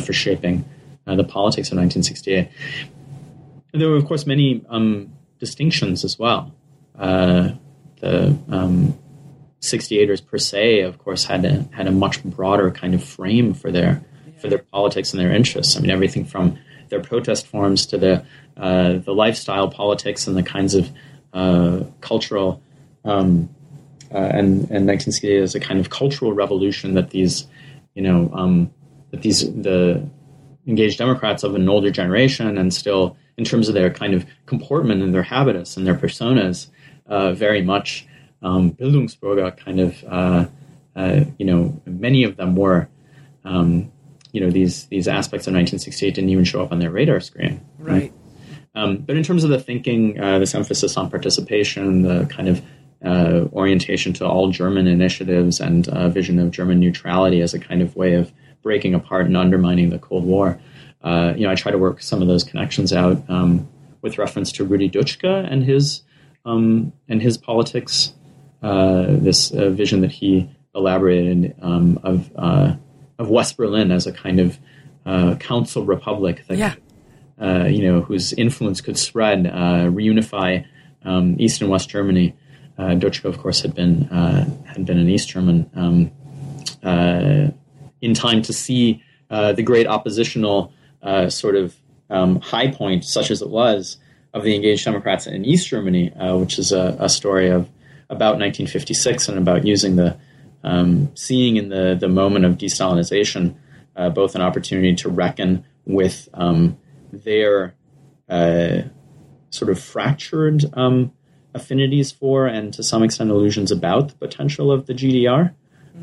for shaping uh, the politics of 1968. There were, of course, many um, distinctions as well. Uh, the um, 68ers per se, of course, had a, had a much broader kind of frame for their for their politics and their interests. I mean, everything from their protest forms to the uh, the lifestyle politics and the kinds of uh, cultural um, uh, and and 1968 as a kind of cultural revolution that these you know um, that these the engaged Democrats of an older generation and still in terms of their kind of comportment and their habitus and their personas uh, very much um, Bildungsbürger kind of uh, uh, you know many of them were um, you know these these aspects of 1968 didn't even show up on their radar screen right. Um, but in terms of the thinking, uh, this emphasis on participation, the kind of uh, orientation to all German initiatives and uh, vision of German neutrality as a kind of way of breaking apart and undermining the Cold War. Uh, you know, I try to work some of those connections out um, with reference to Rudi Dutschke and his um, and his politics. Uh, this uh, vision that he elaborated um, of of West Berlin as a kind of council republic that yeah uh, you know, whose influence could spread, uh, reunify um, East and West Germany. Uh, Dutschke, of course, had been uh, had been an East German um, uh, in time to see uh, the great oppositional sort of um, high point, such as it was, of the engaged Democrats in East Germany, which is a, a, story of about 1956 and about using the um, seeing in the the moment of de-Stalinization both an opportunity to reckon with um, their uh, sort of fractured um, affinities for and to some extent illusions about the potential of the GDR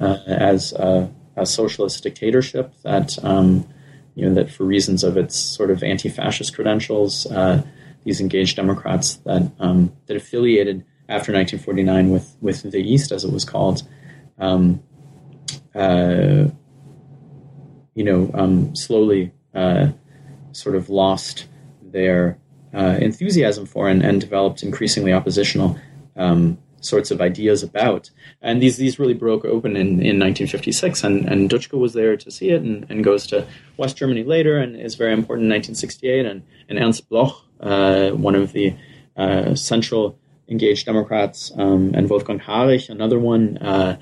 uh, as a, a, socialist dictatorship that um, you know that for reasons of its sort of anti-fascist credentials, uh, these engaged Democrats that um, that affiliated after 1949 with with the East, as it was called. Um, uh, you know, um, slowly uh, sort of lost their uh, enthusiasm for and, and, developed increasingly oppositional um, sorts of ideas about. And these these really broke open in, in 1956, and, and Dutschke was there to see it and, and goes to West Germany later and is very important in 1968. And, and Ernst Bloch, uh, one of the uh, central engaged Democrats, um, and Wolfgang Harich, another one. Uh,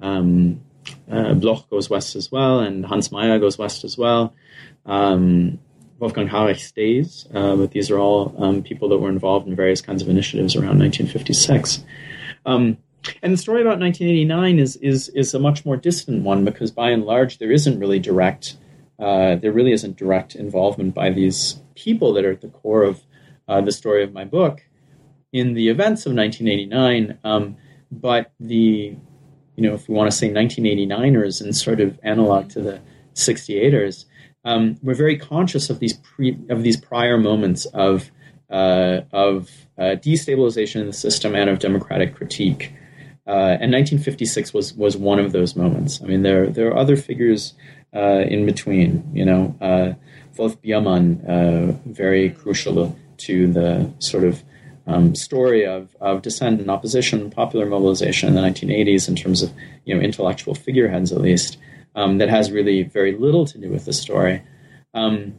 um, uh, Bloch goes west as well, and Hans Mayer goes west as well. Um, Wolfgang Harich stays, uh, but these are all um, people that were involved in various kinds of initiatives around 1956. Um, and the story about 1989 is, is, is a much more distant one because by and large there isn't really direct, uh, there really isn't direct involvement by these people that are at the core of uh, the story of my book in the events of 1989. Um, but the, you know, if we want to say 1989ers and sort of analog to the 68ers, um, we're very conscious of these pre, of these prior moments of uh, of uh, destabilization in the system and of democratic critique. Uh, and 1956 was was one of those moments. I mean, there there are other figures uh, in between. You know, uh, Wolf Biermann, uh, very crucial to the sort of um, story of, of dissent and opposition, popular mobilization in the 1980s in terms of you know intellectual figureheads at least um, that has really very little to do with the story. Um,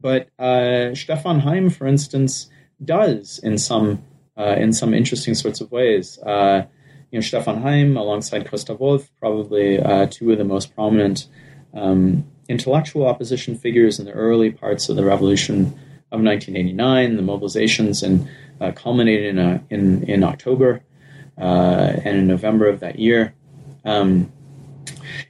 but uh, Stefan Heym, for instance, does in some uh, in some interesting sorts of ways. Uh, you know, Stefan Heym, alongside Christa Wolf, probably uh, two of the most prominent um, intellectual opposition figures in the early parts of the revolution of 1989. The mobilizations and uh, culminated in, a, in in October uh, and in November of that year. Um,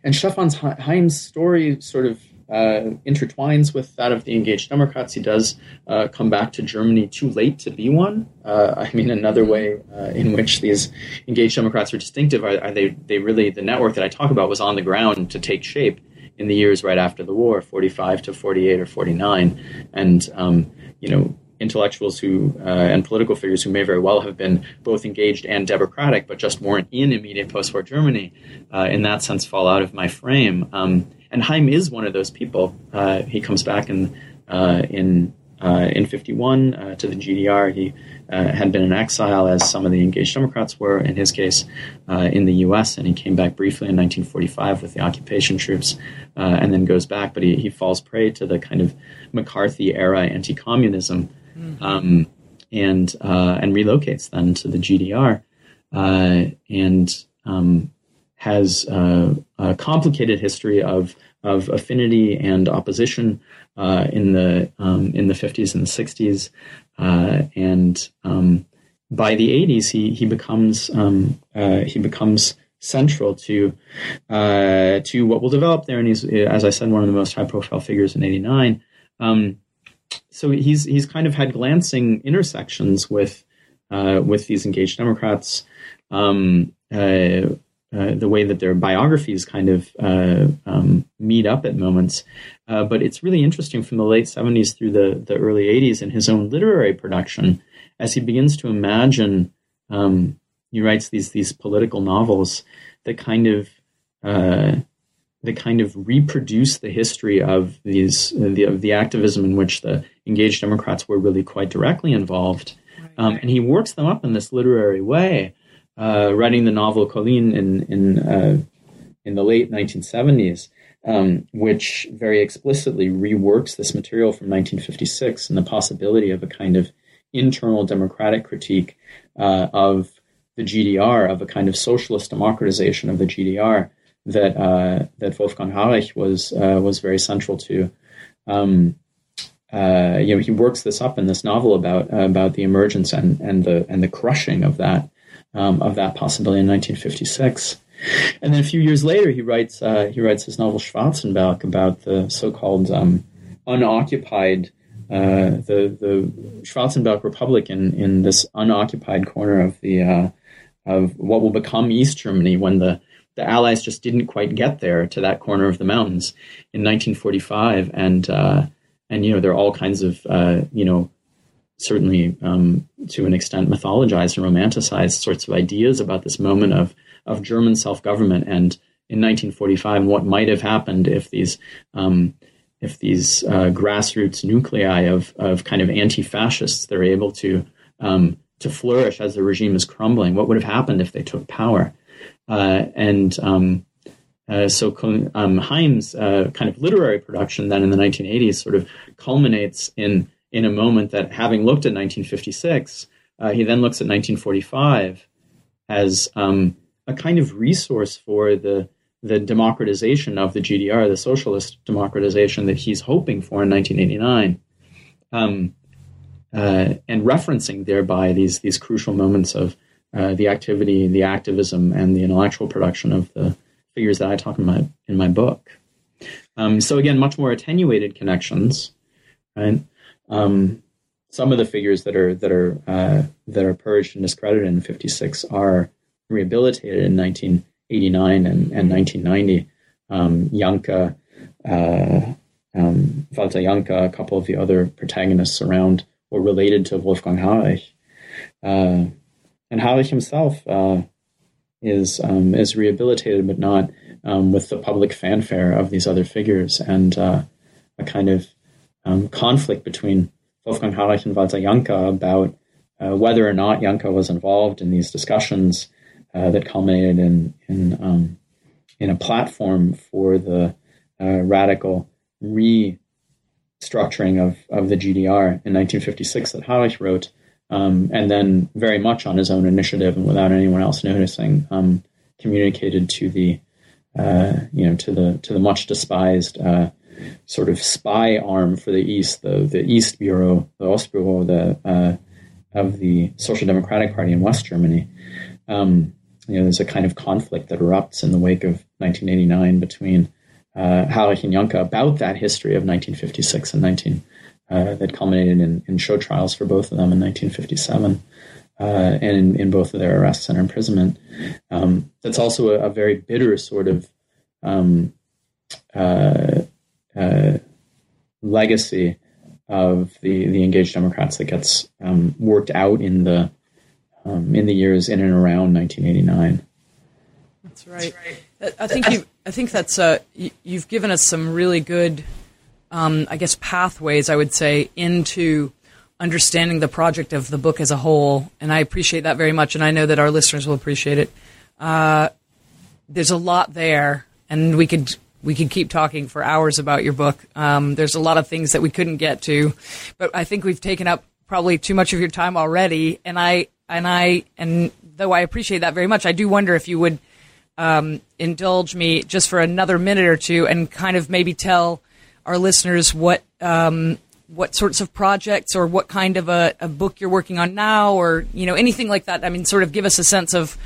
and Stefan Heym's story sort of uh, intertwines with that of the engaged Democrats. He does uh, come back to Germany too late to be one. Uh, I mean, another way uh, in which these engaged Democrats are distinctive are, are, they, they really, the network that I talk about was on the ground to take shape in the years right after the war, 45 to 48 or 49. And, um, you know, intellectuals who uh, and political figures who may very well have been both engaged and democratic, but just weren't in immediate post-war Germany. Uh, in that sense, fall out of my frame. Um, and Heym is one of those people. Uh, he comes back in uh, in uh, in 51 uh, to the GDR. He had been in exile, as some of the engaged Democrats were, in his case, in the U.S., and he came back briefly in 1945 with the occupation troops, and then goes back. But he, he falls prey to the kind of McCarthy era anti-communism mm-hmm. um, and uh, and relocates then to the GDR, uh, and um, has uh, a complicated history of of affinity and opposition uh, in the um, in the 50s and the 60s, uh, and um, by the 80s he he becomes um, uh, he becomes central to uh, to what will develop there, and he's as I said one of the most high profile figures in '89. Um, so he's he's kind of had glancing intersections with uh, with these engaged Democrats. Uh, uh, the way that their biographies kind of uh, um, meet up at moments. Uh, but it's really interesting from the late 70s through the, the early 80s in his own literary production as he begins to imagine. Um, he writes these these political novels that kind of uh, that kind of reproduce the history of these the, of the activism in which the engaged Democrats were really quite directly involved, um, and he works them up in this literary way uh, writing the novel Collin in in uh, in the late 1970s, um, which very explicitly reworks this material from 1956 and the possibility of a kind of internal democratic critique uh, of the GDR, of a kind of socialist democratization of the GDR that uh, that Wolfgang Harich was uh, was very central to. Um, uh, you know, he works this up in this novel about about the emergence and, and the and the crushing of that um, of that possibility in 1956. And then a few years later, he writes uh, he writes his novel Schwarzenberg about the so-called um, unoccupied uh, the the Schwarzenberg Republic in, in this unoccupied corner of the uh, of what will become East Germany when the the Allies just didn't quite get there to that corner of the mountains in 1945, and uh, and you know there are all kinds of uh, you know certainly um, to an extent mythologized and romanticized sorts of ideas about this moment of of German self government and in 1945 what might have happened if these um, if these uh, grassroots nuclei of of kind of anti fascists they're able to um, to flourish as the regime is crumbling. What would have happened if they took power? Uh, and um, uh, so um, Heym's uh, kind of literary production then in the 1980s sort of culminates in in a moment that, having looked at 1956, uh, he then looks at 1945 as um, a kind of resource for the the democratization of the GDR, the socialist democratization that he's hoping for in 1989, um, uh, and referencing thereby these these crucial moments of uh, the activity, the activism, and the intellectual production of the figures that I talk in my in my book. Um, so again, much more attenuated connections, right? Um, some of the figures that are that are uh, that are purged and discredited in '56 are rehabilitated in 1989 and, and 1990. Um, Janka, uh, um, Walter Janka, a couple of the other protagonists around were related to Wolfgang Harich, uh, and Harich himself uh, is um, is rehabilitated, but not um, with the public fanfare of these other figures, and uh, a kind of um, conflict between Wolfgang Harich and Walter Janka about uh, whether or not Janka was involved in these discussions uh, that culminated in in, um, in a platform for the uh, radical restructuring of, of the GDR in 1956 that Harich wrote, um, and then very much on his own initiative and without anyone else noticing, um, communicated to the uh, you know to the to the much despised uh, sort of spy arm for the East, the the East Bureau, the Ostbüro, the uh, of the Social Democratic Party in West Germany. Um, you know, there's a kind of conflict that erupts in the wake of 1989 between uh, and Janka about that history of 1956 and 19 uh, that culminated in, in, show trials for both of them in 1957. Uh, and in, in, both of their arrests and imprisonment. Um, that's also a, a, very bitter sort of um, uh, uh, legacy of the the engaged Democrats that gets um, worked out in the um, in the years in and around 1989. That's right. I think you. I think that's. Uh, you've given us some really good, um, I guess, pathways. I would say into understanding the project of the book as a whole, and I appreciate that very much, and I know that our listeners will appreciate it. Uh, there's a lot there, and we could we could keep talking for hours about your book. Um, there's a lot of things that we couldn't get to, but I think we've taken up probably too much of your time already. And I and I and though I appreciate that very much, I do wonder if you would um, indulge me just for another minute or two and kind of maybe tell our listeners what um, what sorts of projects or what kind of a, a, book you're working on now, or you know anything like that. I mean, sort of give us a sense of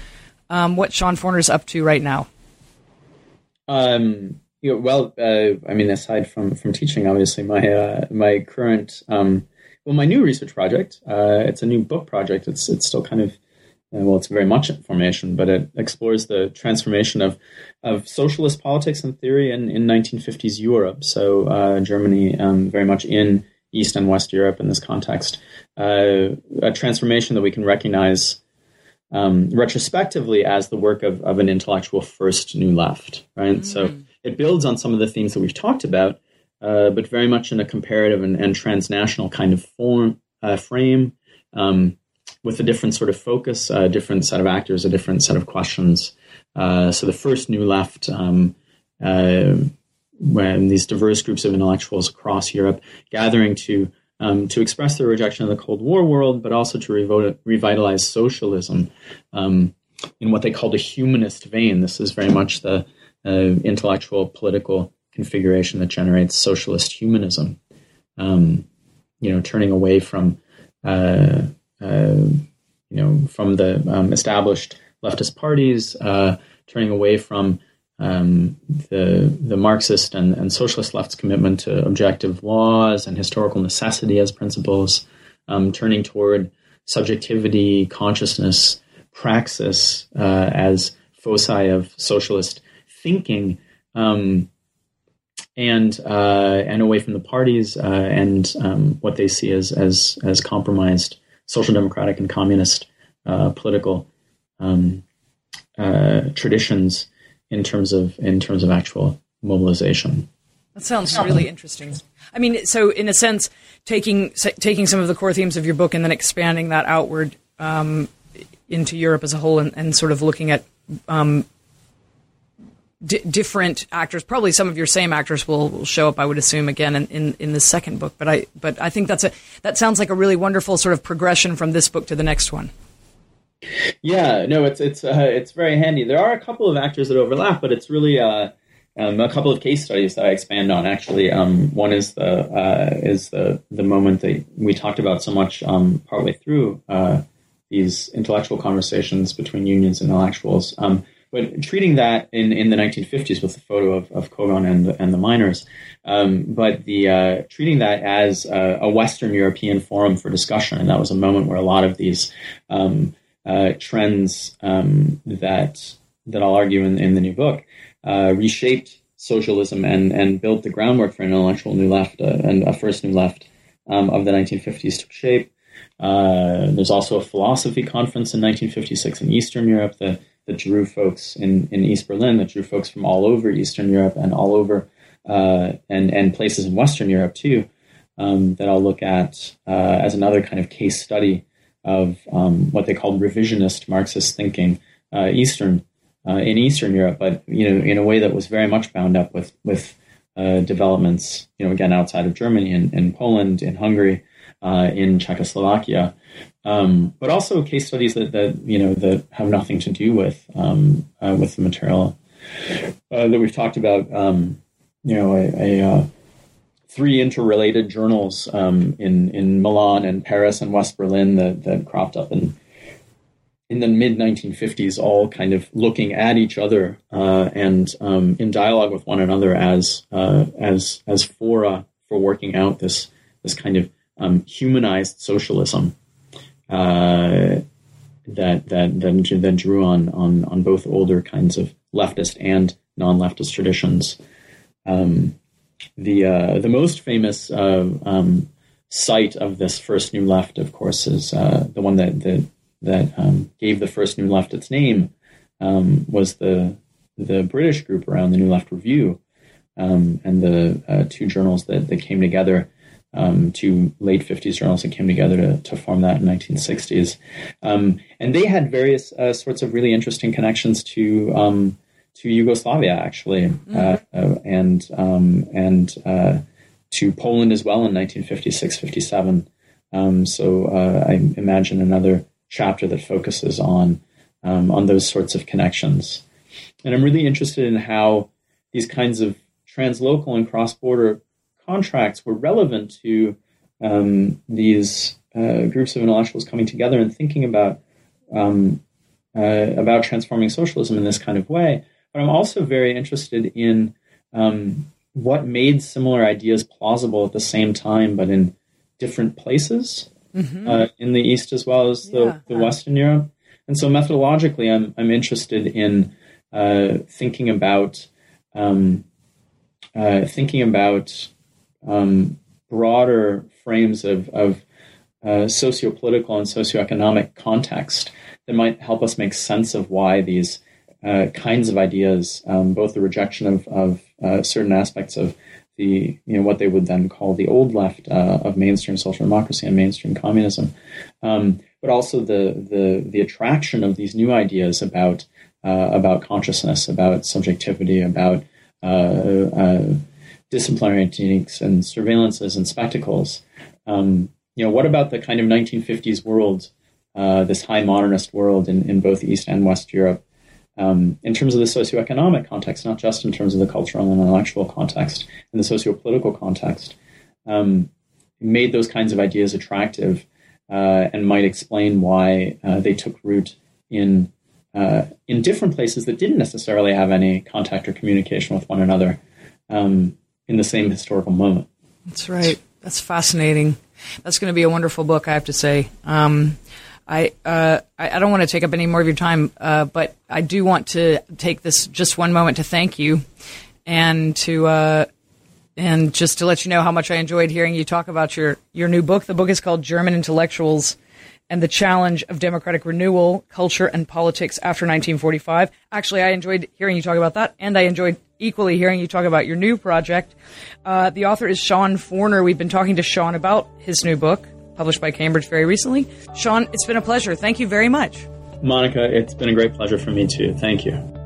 um, what Sean Forner's up to right now. Um, you know, well, uh, I mean, aside from from teaching, obviously, my uh, my current um, well, my new research project. Uh, it's a new book project. It's it's still kind of uh, well, it's very much in formation, but it explores the transformation of of socialist politics and theory in, in 1950s Europe. So uh, Germany, um, very much in East and West Europe in this context, uh, a transformation that we can recognize um, retrospectively as the work of, of an intellectual first new left. Right, mm. so it builds on some of the themes that we've talked about, uh, but very much in a comparative and, and transnational kind of form uh, frame. Um, with a different sort of focus, a different set of actors, a different set of questions. Uh, so the first New Left, um, uh, when these diverse groups of intellectuals across Europe gathering to um, to express their rejection of the Cold War world, but also to revo- revitalize socialism um, in what they called a humanist vein. This is very much the uh, intellectual political configuration that generates socialist humanism. Um, you know, turning away from uh, uh, you know, from the um, established leftist parties, uh, turning away from um, the the Marxist and, and socialist left's commitment to objective laws and historical necessity as principles, um, turning toward subjectivity, consciousness, praxis uh, as foci of socialist thinking, um, and uh, and away from the parties uh, and um, what they see as as as compromised social democratic and communist uh, political um, uh, traditions in terms of in terms of actual mobilization. That sounds really interesting. I mean, so in a sense, taking taking some of the core themes of your book and then expanding that outward um, into Europe as a whole, and, and sort of looking at um, d- different actors. Probably some of your same actors will, will show up, I would assume, again in, in, in, the second book. But I but I think that's a that sounds like a really wonderful sort of progression from this book to the next one. Yeah, no, it's it's uh, it's very handy. There are a couple of actors that overlap, but it's really uh, um, a couple of case studies that I expand on. Actually, um, one is the uh, is the the moment that we talked about so much um, partway through uh, these intellectual conversations between unions and intellectuals. Um, but treating that in, in the 1950s with the photo of, of Kogon and, and the miners, um, but the uh, treating that as a, a, Western European forum for discussion, and that was a moment where a lot of these um, uh, trends um, that that I'll argue in, in the new book uh, reshaped socialism and and built the groundwork for an intellectual new left uh, and a first new left um, of the 1950s took shape. Uh, there's also a philosophy conference in 1956 in Eastern Europe. The that drew folks in, in East Berlin, that drew folks from all over Eastern Europe and all over uh, and and places in Western Europe too. Um, that I'll look at uh, as another kind of case study of um, what they called revisionist Marxist thinking, uh, Eastern uh, in Eastern Europe, but you know in a way that was very much bound up with with uh, developments, you know, again outside of Germany, in, in Poland, in Hungary, uh, in Czechoslovakia, um, but also case studies that, that you know that have nothing to do with um, uh, with the material uh, that we've talked about. Um, you know, a, a uh, three interrelated journals um, in in Milan and Paris and West Berlin that that cropped up in in the mid 1950s, all kind of looking at each other uh, and um, in dialogue with one another as uh, as as fora for working out this this kind of um, humanized socialism uh, that that then then drew on on on both older kinds of leftist and non-leftist traditions. Um, the uh, the most famous uh, um, site of this first new left, of course, is uh, the one that that that um, gave the first new left its name. Um, was the the British group around the New Left Review, um, and the uh, two journals that, that came together um, two late 50s journals that came together to, to form that in 1960s. Um, and they had various uh, sorts of really interesting connections to um, to Yugoslavia, actually, mm-hmm. uh, uh, and um, and uh, to Poland as well in 1956, 57. Um, so uh, I imagine another chapter that focuses on um, on those sorts of connections. and I'm really interested in how these kinds of translocal and cross-border contracts were relevant to um, these uh, groups of intellectuals coming together and thinking about um, uh, about transforming socialism in this kind of way. But I'm also very interested in um, what made similar ideas plausible at the same time, but in different places mm-hmm. uh, in the East as well as the, yeah. the Western Europe. And so methodologically, I'm I'm interested in uh, thinking about um, uh, thinking about um, broader frames of, of uh, socio-political and socioeconomic context that might help us make sense of why these uh, kinds of ideas, um, both the rejection of, of uh, certain aspects of the you know what they would then call the old left uh, of mainstream social democracy and mainstream communism, um, but also the the the attraction of these new ideas about uh, about consciousness, about subjectivity, about uh, uh, disciplinary techniques and surveillances and spectacles. Um, you know, what about the kind of 1950s world, uh, this high modernist world in, in both East and West Europe? um, in terms of the socioeconomic context, not just in terms of the cultural and intellectual context, in the socio-political context, um, made those kinds of ideas attractive uh, and might explain why uh, they took root in uh, in different places that didn't necessarily have any contact or communication with one another um, in the same historical moment. That's right. That's fascinating. That's going to be a wonderful book, I have to say. Um, I, uh, I, don't want to take up any more of your time, uh, but I do want to take this just one moment to thank you and to uh, and just to let you know how much I enjoyed hearing you talk about your your new book. The book is called German Intellectuals and the Challenge of Democratic Renewal, Culture and Politics After 1945. Actually, I enjoyed hearing you talk about that, and I enjoyed equally hearing you talk about your new project. Uh, the author is Sean Forner. We've been talking to Sean about his new book published by Cambridge very recently. Sean, it's been a pleasure. Thank you very much. Monica, it's been a great pleasure for me too. Thank you.